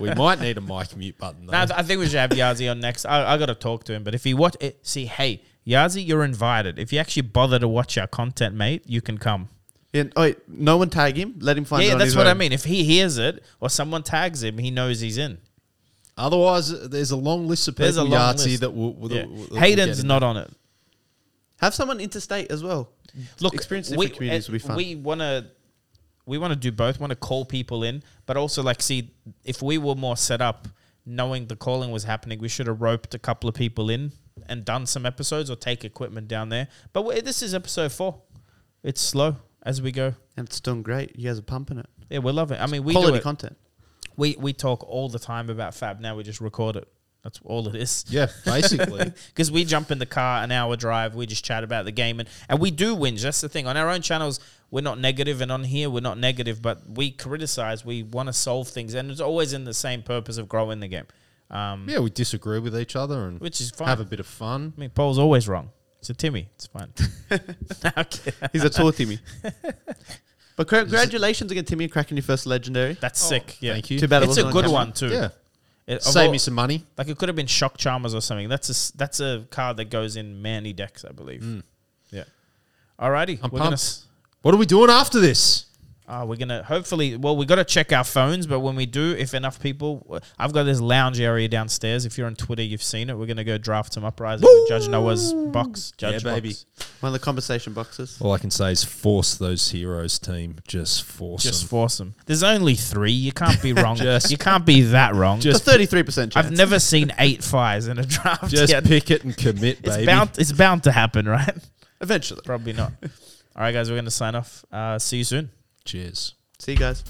we might need a mic mute button though. No, I think we should have Yazi on next. I, I got to talk to him. But if he watch it, see, hey, Yazi, you're invited. If you actually bother to watch our content, mate, you can come. yeah, oh, wait, no one tag him. Let him find it yeah, on that's his what I mean. If he hears it or someone tags him, he knows he's in. Otherwise, there's a long list of There's a people, long Yahtzee, list. that will. will, Yeah. will- will Hayden's in not on it. Have someone interstate as well. Look, Experience we, different communities will be fun. We want to. We want to do both. Want to call people in, but also like see if we were more set up, knowing the calling was happening, we should have roped a couple of people in and done some episodes or take equipment down there. But we, this is episode four. It's slow as we go. And it's doing great. You guys are pumping it. Yeah, we love it. I mean, we Quality do it. content. We we talk all the time about Fab. Now we just record it. That's all it is. Yeah, basically. Because we jump in the car, an hour drive, we just chat about the game, and, and we do whinge. That's the thing. On our own channels, we're not negative, and on here, we're not negative, but we criticize. We want to solve things, and it's always in the same purpose of growing the game, um, yeah, we disagree with each other and which is fine. have a bit of fun. I mean, Paul's always wrong. It's a Timmy. It's fine. He's a tall Timmy. But congratulations again, Timmy, cracking your first legendary. That's oh, sick. Yeah. Thank you. Too bad it It's a wasn't on good camera. one, too. Yeah, It- of save all- me some money. Like it could have been Shock Charmers or something. That's a that's a card that goes in many decks, I believe. Mm. Yeah. Alrighty, I'm we're gonna pumped. s- What are we doing after this? Uh, we're gonna hopefully. Well, we got to check our phones, but when we do, if enough people, I've got this lounge area downstairs. If you're on Twitter, you've seen it. We're gonna go draft some uprising with Judge Noah's box. Judge Yeah, baby. box. One of the conversation boxes. All I can say is force those heroes team. Just force Just them. force them. There's only three. You can't be wrong. Just- you can't be that wrong. It's a 33% chance. I've never seen eight fires in a draft Just yet. pick it and commit, It's baby. bound. It's bound to happen, right? Eventually. Probably not. All right, guys, we're gonna sign off. Uh, see you soon. Cheers. See you guys.